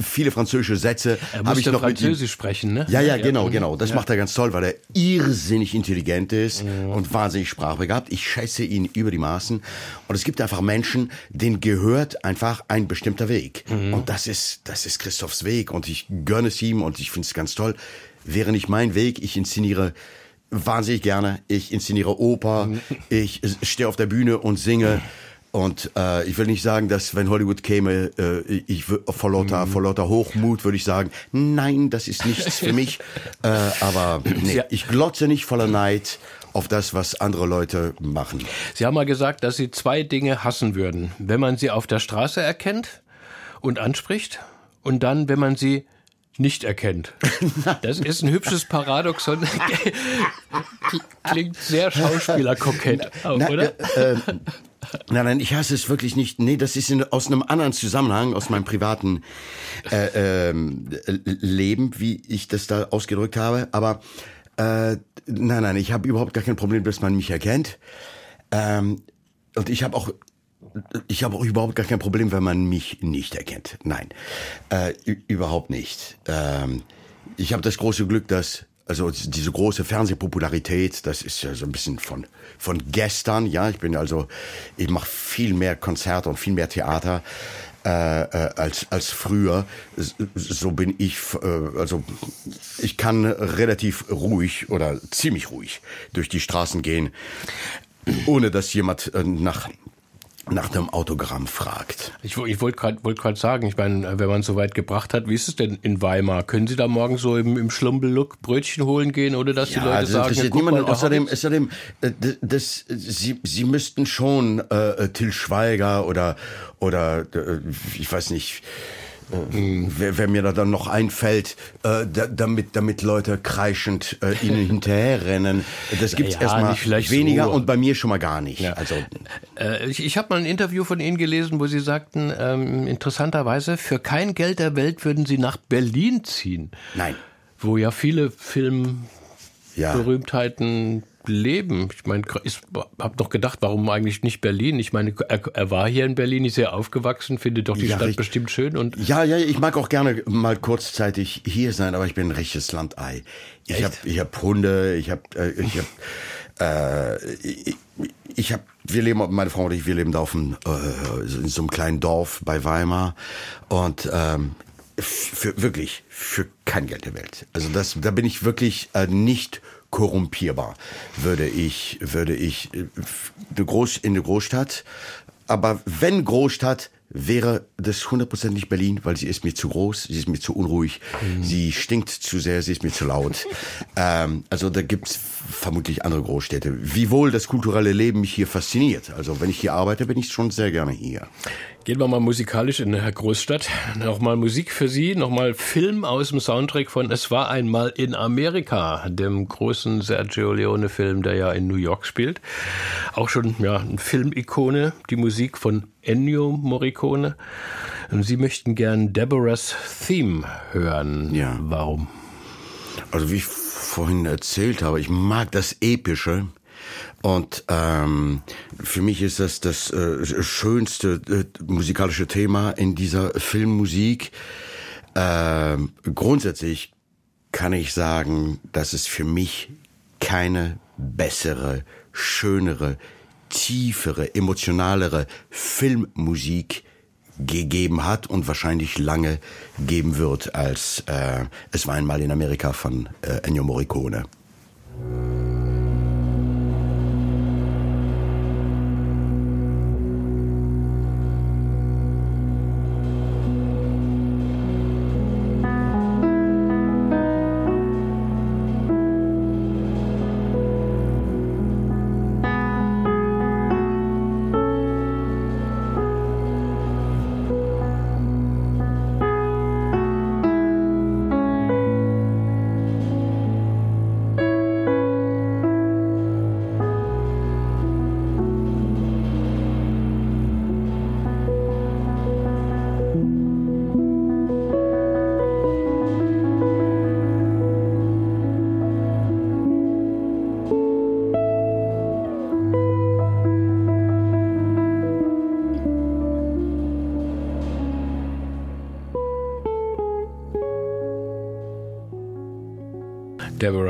viele französische Sätze Er habe ich noch mit ihm, Französisch sprechen, ne? ja, ja, genau, genau. Das macht er ganz toll, weil er irrsinnig intelligent ist und wahnsinnig sprachbegabt. Ich schätze ihn über die Maßen. Und es gibt einfach Menschen, denen gehört einfach ein bestimmter Weg. Und das ist, das ist Christophs Weg. Und ich gönne es ihm und ich finde es ganz toll. Wäre nicht mein Weg, ich inszeniere wahnsinnig gerne. Ich inszeniere Oper. Ich stehe auf der Bühne und singe. Und äh, ich will nicht sagen, dass wenn Hollywood käme, äh, ich vor lauter, vor lauter Hochmut würde ich sagen, nein, das ist nichts für mich. äh, aber nee, Ja. ich glotze nicht voller Neid auf das, was andere Leute machen. Sie haben mal gesagt, dass Sie zwei Dinge hassen würden. Wenn man sie auf der Straße erkennt und anspricht und dann, wenn man sie nicht erkennt. Das ist ein hübsches Paradoxon. Klingt sehr schauspielerkokett, auch, Na, oder? Äh, äh, nein, nein, ich hasse es wirklich nicht. Nee, das ist in, aus einem anderen Zusammenhang, aus meinem privaten äh, ähm, Leben, wie ich das da ausgedrückt habe. Aber äh, nein, nein, ich habe überhaupt gar kein Problem, dass man mich erkennt. Ähm, und ich habe auch ich habe auch überhaupt gar kein Problem, wenn man mich nicht erkennt. Nein, äh, überhaupt nicht. Ähm, ich habe das große Glück, dass also diese große Fernsehpopularität, das ist ja so ein bisschen von von gestern. Ja, ich bin also ich mache viel mehr Konzerte und viel mehr Theater äh, äh, als als früher. So bin ich äh, also ich kann relativ ruhig oder ziemlich ruhig durch die Straßen gehen, ohne dass jemand äh, nach nach einem Autogramm fragt. Ich, ich wollte gerade wollt grad sagen, ich meine, wenn man so weit gebracht hat, wie ist es denn in Weimar? Können Sie da morgen so im, im Schlumpellook Brötchen holen gehen, ohne dass die Leute das sagen, guck mal, niemanden. der Außerdem, außerdem, äh, das, sie, sie müssten schon äh, Till Schweiger oder oder äh, ich weiß nicht. Äh, wer, wer mir da dann noch einfällt, äh, da, damit, damit Leute kreischend äh, ihnen hinterherrennen. Das gibt's ja, erstmal weniger so. und bei mir schon mal gar nicht. Also Äh, ich ich habe mal ein Interview von Ihnen gelesen, wo Sie sagten, ähm, interessanterweise, für kein Geld der Welt würden Sie nach Berlin ziehen. nein. Wo ja viele Ja. Filmberühmtheiten leben. Ich meine, ich habe noch gedacht, warum eigentlich nicht Berlin? Ich meine, er, er war hier in Berlin, ist hier aufgewachsen, findet doch die Ja, Stadt richtig. bestimmt schön und Ja, ja, ich mag auch gerne mal kurzzeitig hier sein, aber ich bin ein richtiges Landei. Ich habe ich hab Hunde, ich habe äh, ich hab, äh, ich, ich hab, wir leben, meine Frau und ich, wir leben da auf dem, äh, in so einem kleinen Dorf bei Weimar und ähm, für wirklich für kein Geld der Welt. Also das, da bin ich wirklich äh, nicht korrumpierbar, würde ich, würde ich äh, in eine Großstadt. Aber wenn Großstadt, wäre das hundertprozentig Berlin, weil sie ist mir zu groß, sie ist mir zu unruhig, mhm. sie stinkt zu sehr, sie ist mir zu laut. ähm, also da gibt's vermutlich andere Großstädte. Wiewohl das kulturelle Leben mich hier fasziniert. Also wenn ich hier arbeite, bin ich schon sehr gerne hier. Gehen wir mal musikalisch in eine Großstadt. Nochmal Musik für Sie, nochmal Film aus dem Soundtrack von Es war einmal in Amerika, dem großen Sergio Leone-Film, der ja in New York spielt. Auch schon ja, eine Filmikone, die Musik von Ennio Morricone. Und Sie möchten gern Deborah's Theme hören. Ja. Warum? Also wie ich vorhin erzählt habe, ich mag das Epische. Und ähm, für mich ist das das äh, schönste äh, musikalische Thema in dieser Filmmusik. Äh, grundsätzlich kann ich sagen, dass es für mich keine bessere, schönere, tiefere, emotionalere Filmmusik gegeben hat und wahrscheinlich lange geben wird als äh, es war einmal in Amerika von äh, Ennio Morricone.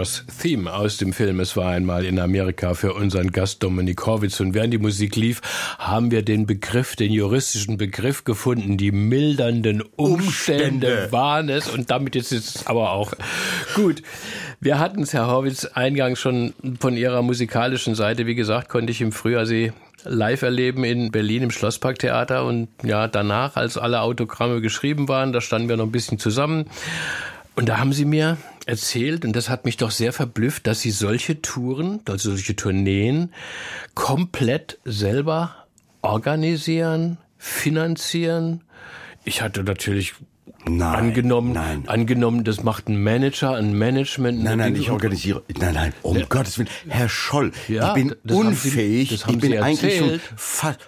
Deborah's Theme aus dem Film Es war einmal in Amerika für unseren Gast Dominik Horwitz. Und während die Musik lief, haben wir den Begriff, den juristischen Begriff gefunden. Die mildernden Umstände, Umstände. waren es. Und damit ist es aber auch gut. Wir hatten es, Herr Horwitz, eingangs schon von Ihrer musikalischen Seite. Wie gesagt, konnte ich im Frühjahr Sie live erleben in Berlin im Schlossparktheater. Und ja, danach, als alle Autogramme geschrieben waren, da standen wir noch ein bisschen zusammen. Und da haben Sie mir erzählt, und das hat mich doch sehr verblüfft, dass Sie solche Touren, also solche Tourneen, komplett selber organisieren, finanzieren. Ich hatte natürlich Nein, angenommen, nein. angenommen, das macht ein Manager, ein Management. Nein, nein, ich organisiere. Nein, nein, um ja. Gottes Willen, Herr Scholl, ja, ich bin unfähig. Sie, ich bin eigentlich schon.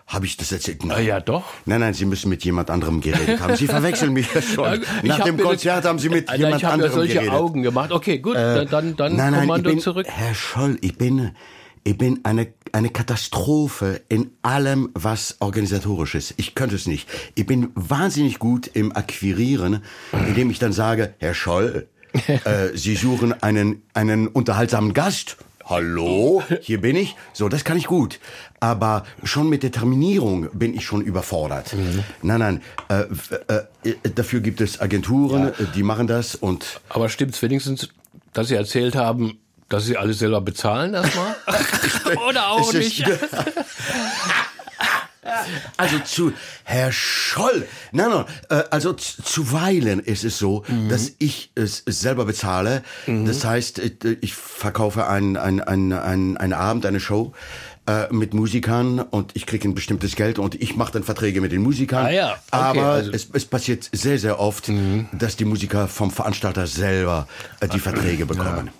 Habe ich das erzählt? Nein. Ah, ja, doch. Nein, nein, Sie müssen mit jemand anderem geredet haben. Sie verwechseln mich, Herr Scholl. Nach dem Konzert haben Sie mit jemand ich anderem ja solche geredet. Augen gemacht. Okay, gut, äh, dann, dann nein, nein, Kommando bin, zurück. Herr Scholl, ich bin ich bin eine, eine Katastrophe in allem, was organisatorisch ist. Ich könnte es nicht. Ich bin wahnsinnig gut im Akquirieren, indem ich dann sage, Herr Scholl, äh, Sie suchen einen, einen unterhaltsamen Gast. Hallo, hier bin ich. So, das kann ich gut. Aber schon mit der Terminierung bin ich schon überfordert. Mhm. Nein, nein. Äh, äh, dafür gibt es Agenturen, ja. die machen das und. Aber stimmt's wenigstens, dass Sie erzählt haben, dass Sie alles selber bezahlen erstmal? Oder auch nicht? Also zu Herr Scholl, nein, nein, äh, also zuweilen ist es so, mhm. dass ich es selber bezahle. Mhm. Das heißt, ich verkaufe einen ein, ein, ein, einen Abend, eine Show äh, mit Musikern und ich kriege ein bestimmtes Geld und ich mache dann Verträge mit den Musikern. Ah ja, okay, Aber also. es, es passiert sehr, sehr oft, mhm. dass die Musiker vom Veranstalter selber äh, die Verträge bekommen. Ja.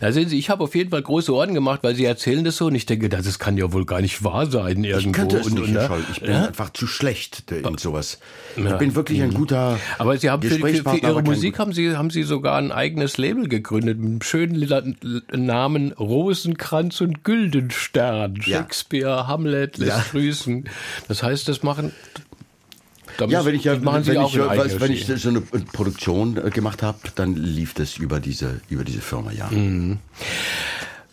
Da sehen Sie, ich habe auf jeden Fall große Ohren gemacht, weil Sie erzählen das so und ich denke, das kann ja wohl gar nicht wahr sein irgendwo. Ich könnte es und, nicht, und, Herr Scholl. Ich bin ja? einfach zu schlecht in sowas. Ja. Ich bin wirklich ein guter Aber Sie haben für, für, Ihre Musik haben Sie, haben Sie sogar ein eigenes Label gegründet mit einem schönen Namen Rosenkranz und Güldenstern. Shakespeare, Hamlet lässt grüßen. Das heißt, das machen ja, wenn ich ja, wenn, ich, weiß, wenn ich so eine Produktion äh, gemacht habe, dann lief das über diese über diese Firma, ja. Mhm.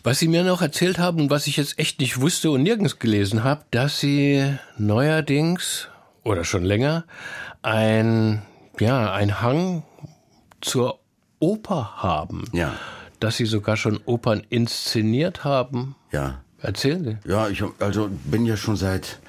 Was Sie mir noch erzählt haben und was ich jetzt echt nicht wusste und nirgends gelesen habe, dass Sie neuerdings oder schon länger ein ja ein Hang zur Oper haben. Ja. dass Sie sogar schon Opern inszeniert haben. Ja. Erzählen Sie. Ja, ich also bin ja schon seit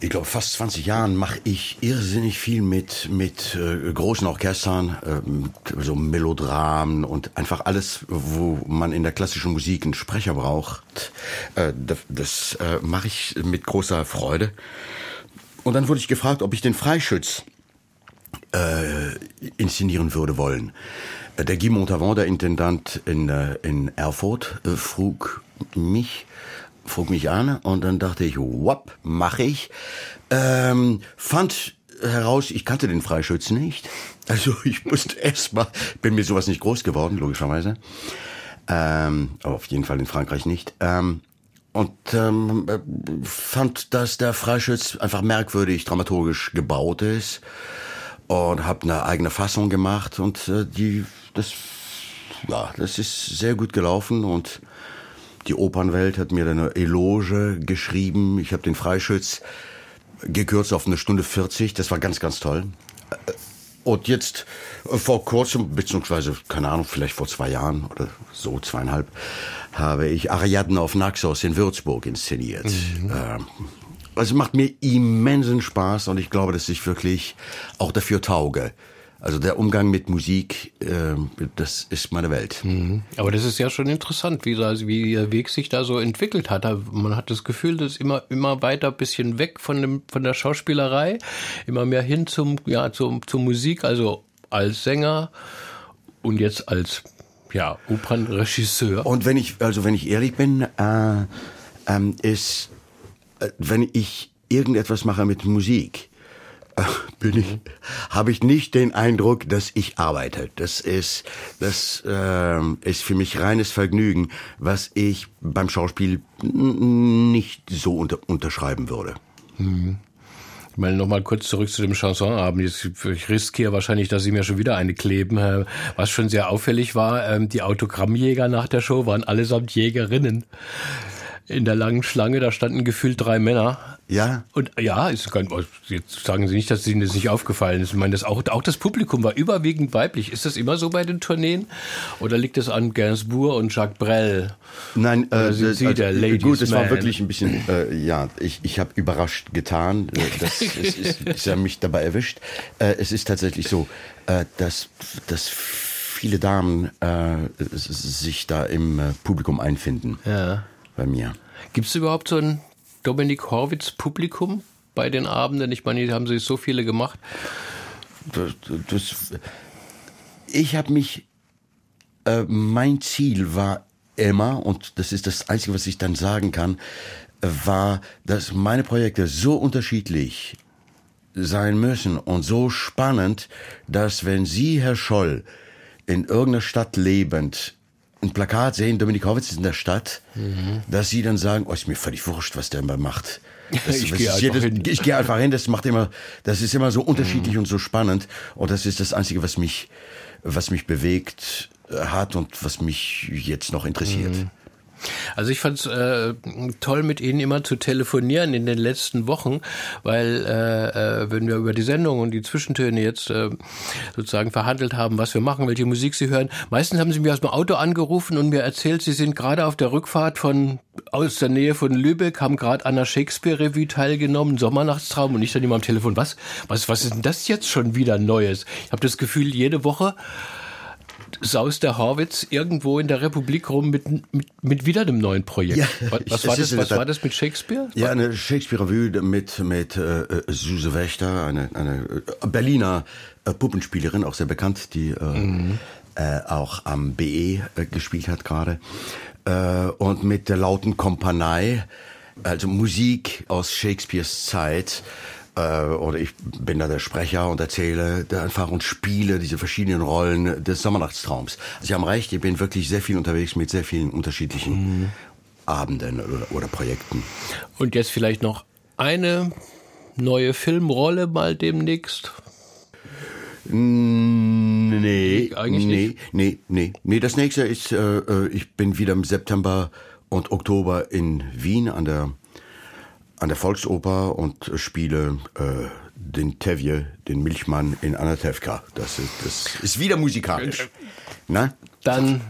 ich glaube, fast 20 Jahren mache ich irrsinnig viel mit, mit äh, großen Orchestern, äh, so Melodramen und einfach alles, wo man in der klassischen Musik einen Sprecher braucht. Äh, das das äh, mache ich mit großer Freude. Und dann wurde ich gefragt, ob ich den Freischütz äh, inszenieren würde wollen. Äh, der Guy Montavon, der Intendant in, äh, in Erfurt, äh, frug mich, frug mich an und dann dachte ich, wop, mache ich. Ähm, fand heraus, ich kannte den Freischützen nicht. Also ich musste erstmal, bin mir sowas nicht groß geworden, logischerweise. Ähm, aber auf jeden Fall in Frankreich nicht. Ähm, und ähm, fand, dass der Freischütz einfach merkwürdig dramaturgisch gebaut ist und habe eine eigene Fassung gemacht und äh, die das ja das ist sehr gut gelaufen und die Opernwelt hat mir eine Eloge geschrieben. Ich habe den Freischütz gekürzt auf eine Stunde 40. Das war ganz, ganz toll. Und jetzt äh, vor kurzem, beziehungsweise, keine Ahnung, vielleicht vor zwei Jahren oder so, zweieinhalb, habe ich Ariadne auf Naxos in Würzburg inszeniert. Mhm. Ähm, also macht mir immensen Spaß und ich glaube, dass ich wirklich auch dafür tauge. Also der Umgang mit Musik, äh, das ist meine Welt. Mhm. Aber das ist ja schon interessant, wie, das, wie Ihr Weg sich da so entwickelt hat. Man hat das Gefühl, das ist immer, immer weiter bisschen weg von, dem, von der Schauspielerei, immer mehr hin zum, ja, zum, zur Musik, also als Sänger und jetzt als ja, Opernregisseur. Und wenn ich, also wenn ich ehrlich bin, äh, ähm, ist, äh, wenn ich irgendetwas mache mit Musik, bin ich, habe ich nicht den Eindruck, dass ich arbeite. Das ist, das äh, ist für mich reines Vergnügen, was ich beim Schauspiel nicht so unter, unterschreiben würde. Mhm. Ich meine, nochmal kurz zurück zu dem Chansonabend. Ich riskiere wahrscheinlich, dass Sie mir schon wieder eine kleben. Was schon sehr auffällig war, ähm, die Autogrammjäger nach der Show waren allesamt Jägerinnen in der langen Schlange, da standen gefühlt drei Männer. Ja. Und ja, ist, jetzt sagen Sie nicht, dass Ihnen das nicht aufgefallen ist. Ich meine, das auch, auch das Publikum war überwiegend weiblich. Ist das immer so bei den Tourneen? Oder liegt es an Gainsbourg und Jacques Brel? Nein, äh, sind Sie der also, Ladies gut, es war wirklich ein bisschen, äh, ja, ich, ich habe überrascht getan. Äh, das ist, ist, ist ja mich dabei erwischt. Äh, es ist tatsächlich so, äh, dass, dass viele Damen äh, sich da im äh, Publikum einfinden. Ja bei mir. Gibt es überhaupt so ein Dominik Horwitz-Publikum bei den Abenden? Ich meine, haben Sie so viele gemacht. Das, das, ich habe mich, äh, mein Ziel war immer, und das ist das Einzige, was ich dann sagen kann, war, dass meine Projekte so unterschiedlich sein müssen und so spannend, dass wenn Sie, Herr Scholl, in irgendeiner Stadt lebend ein Plakat sehen, Dominik Horwitz ist in der Stadt, mhm. dass sie dann sagen, oh, ist mir völlig wurscht, was der immer macht. Das, ich gehe einfach, hin. Ich gehe einfach hin. Das macht immer, das ist immer so unterschiedlich mhm. und so spannend. Und das ist das Einzige, was mich, was mich bewegt hat und was mich jetzt noch interessiert. Mhm. Also ich fand es äh, toll, mit Ihnen immer zu telefonieren in den letzten Wochen, weil äh, äh, wenn wir über die Sendung und die Zwischentöne jetzt äh, sozusagen verhandelt haben, was wir machen, welche Musik Sie hören, meistens haben Sie mir aus dem Auto angerufen und mir erzählt, Sie sind gerade auf der Rückfahrt von aus der Nähe von Lübeck, haben gerade an der Shakespeare-Revue teilgenommen, Sommernachtstraum und ich dann immer am Telefon, was, was, was ist denn das jetzt schon wieder Neues? Ich habe das Gefühl, jede Woche saust der Horwitz irgendwo in der Republik rum mit, mit, mit wieder einem neuen Projekt. Ja, was, was war das, was war das mit Shakespeare? Ja, eine Shakespeare-Revue mit, mit äh, äh, Suse Wächter, eine, eine äh, Berliner äh, Puppenspielerin, auch sehr bekannt, die äh, mhm. äh, auch am BE äh, gespielt hat gerade. Und mit der lauten Kompanei, also Musik aus Shakespeares Zeit, äh, oder ich bin da der Sprecher und erzähle einfach und spiele diese verschiedenen Rollen des Sommernachtstraums. Sie haben recht, ich bin wirklich sehr viel unterwegs mit sehr vielen unterschiedlichen mhm. Abenden oder, oder Projekten. Und jetzt vielleicht noch eine neue Filmrolle mal demnächst? Nee, eigentlich nee, nicht. Nee, nee, nee. Das nächste ist, äh, äh, ich bin wieder im September und Oktober in Wien an der an der Volksoper und spiele äh, den Tevje, den Milchmann in Anatevka. Das ist, das ist wieder musikalisch. Na? Dann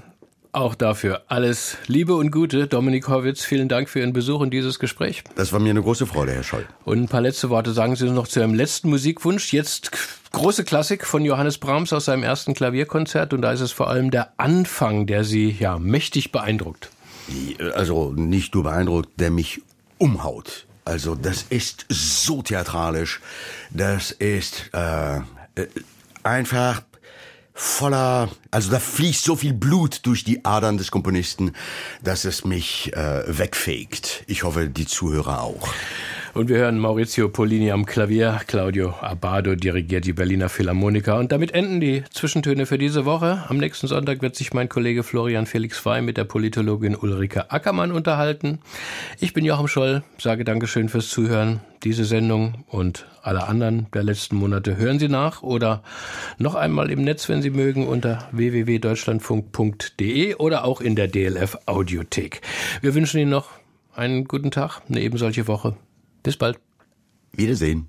Auch dafür alles Liebe und Gute. Dominik Horwitz, vielen Dank für Ihren Besuch und dieses Gespräch. Das war mir eine große Freude, Herr Scholl. Und ein paar letzte Worte sagen Sie noch zu Ihrem letzten Musikwunsch. Jetzt große Klassik von Johannes Brahms aus seinem ersten Klavierkonzert und da ist es vor allem der Anfang, der Sie ja mächtig beeindruckt. Also nicht nur beeindruckt, der mich umhaut. Also das ist so theatralisch. Das ist äh, äh einfach voller, also da fließt so viel Blut durch die Adern des Komponisten, dass es mich äh, wegfegt. Ich hoffe, die Zuhörer auch. Und wir hören Maurizio Polini am Klavier, Claudio Abado dirigiert die Berliner Philharmoniker. Und damit enden die Zwischentöne für diese Woche. Am nächsten Sonntag wird sich mein Kollege Florian Felix Frey mit der Politologin Ulrike Ackermann unterhalten. Ich bin Joachim Scholl, sage Dankeschön fürs Zuhören. Diese Sendung und alle anderen der letzten Monate hören Sie nach oder noch einmal im Netz, wenn Sie mögen, unter www.deutschlandfunk.de oder auch in der DLF Audiothek. Wir wünschen Ihnen noch einen guten Tag, eine eben solche Woche. Bis bald. Wiedersehen.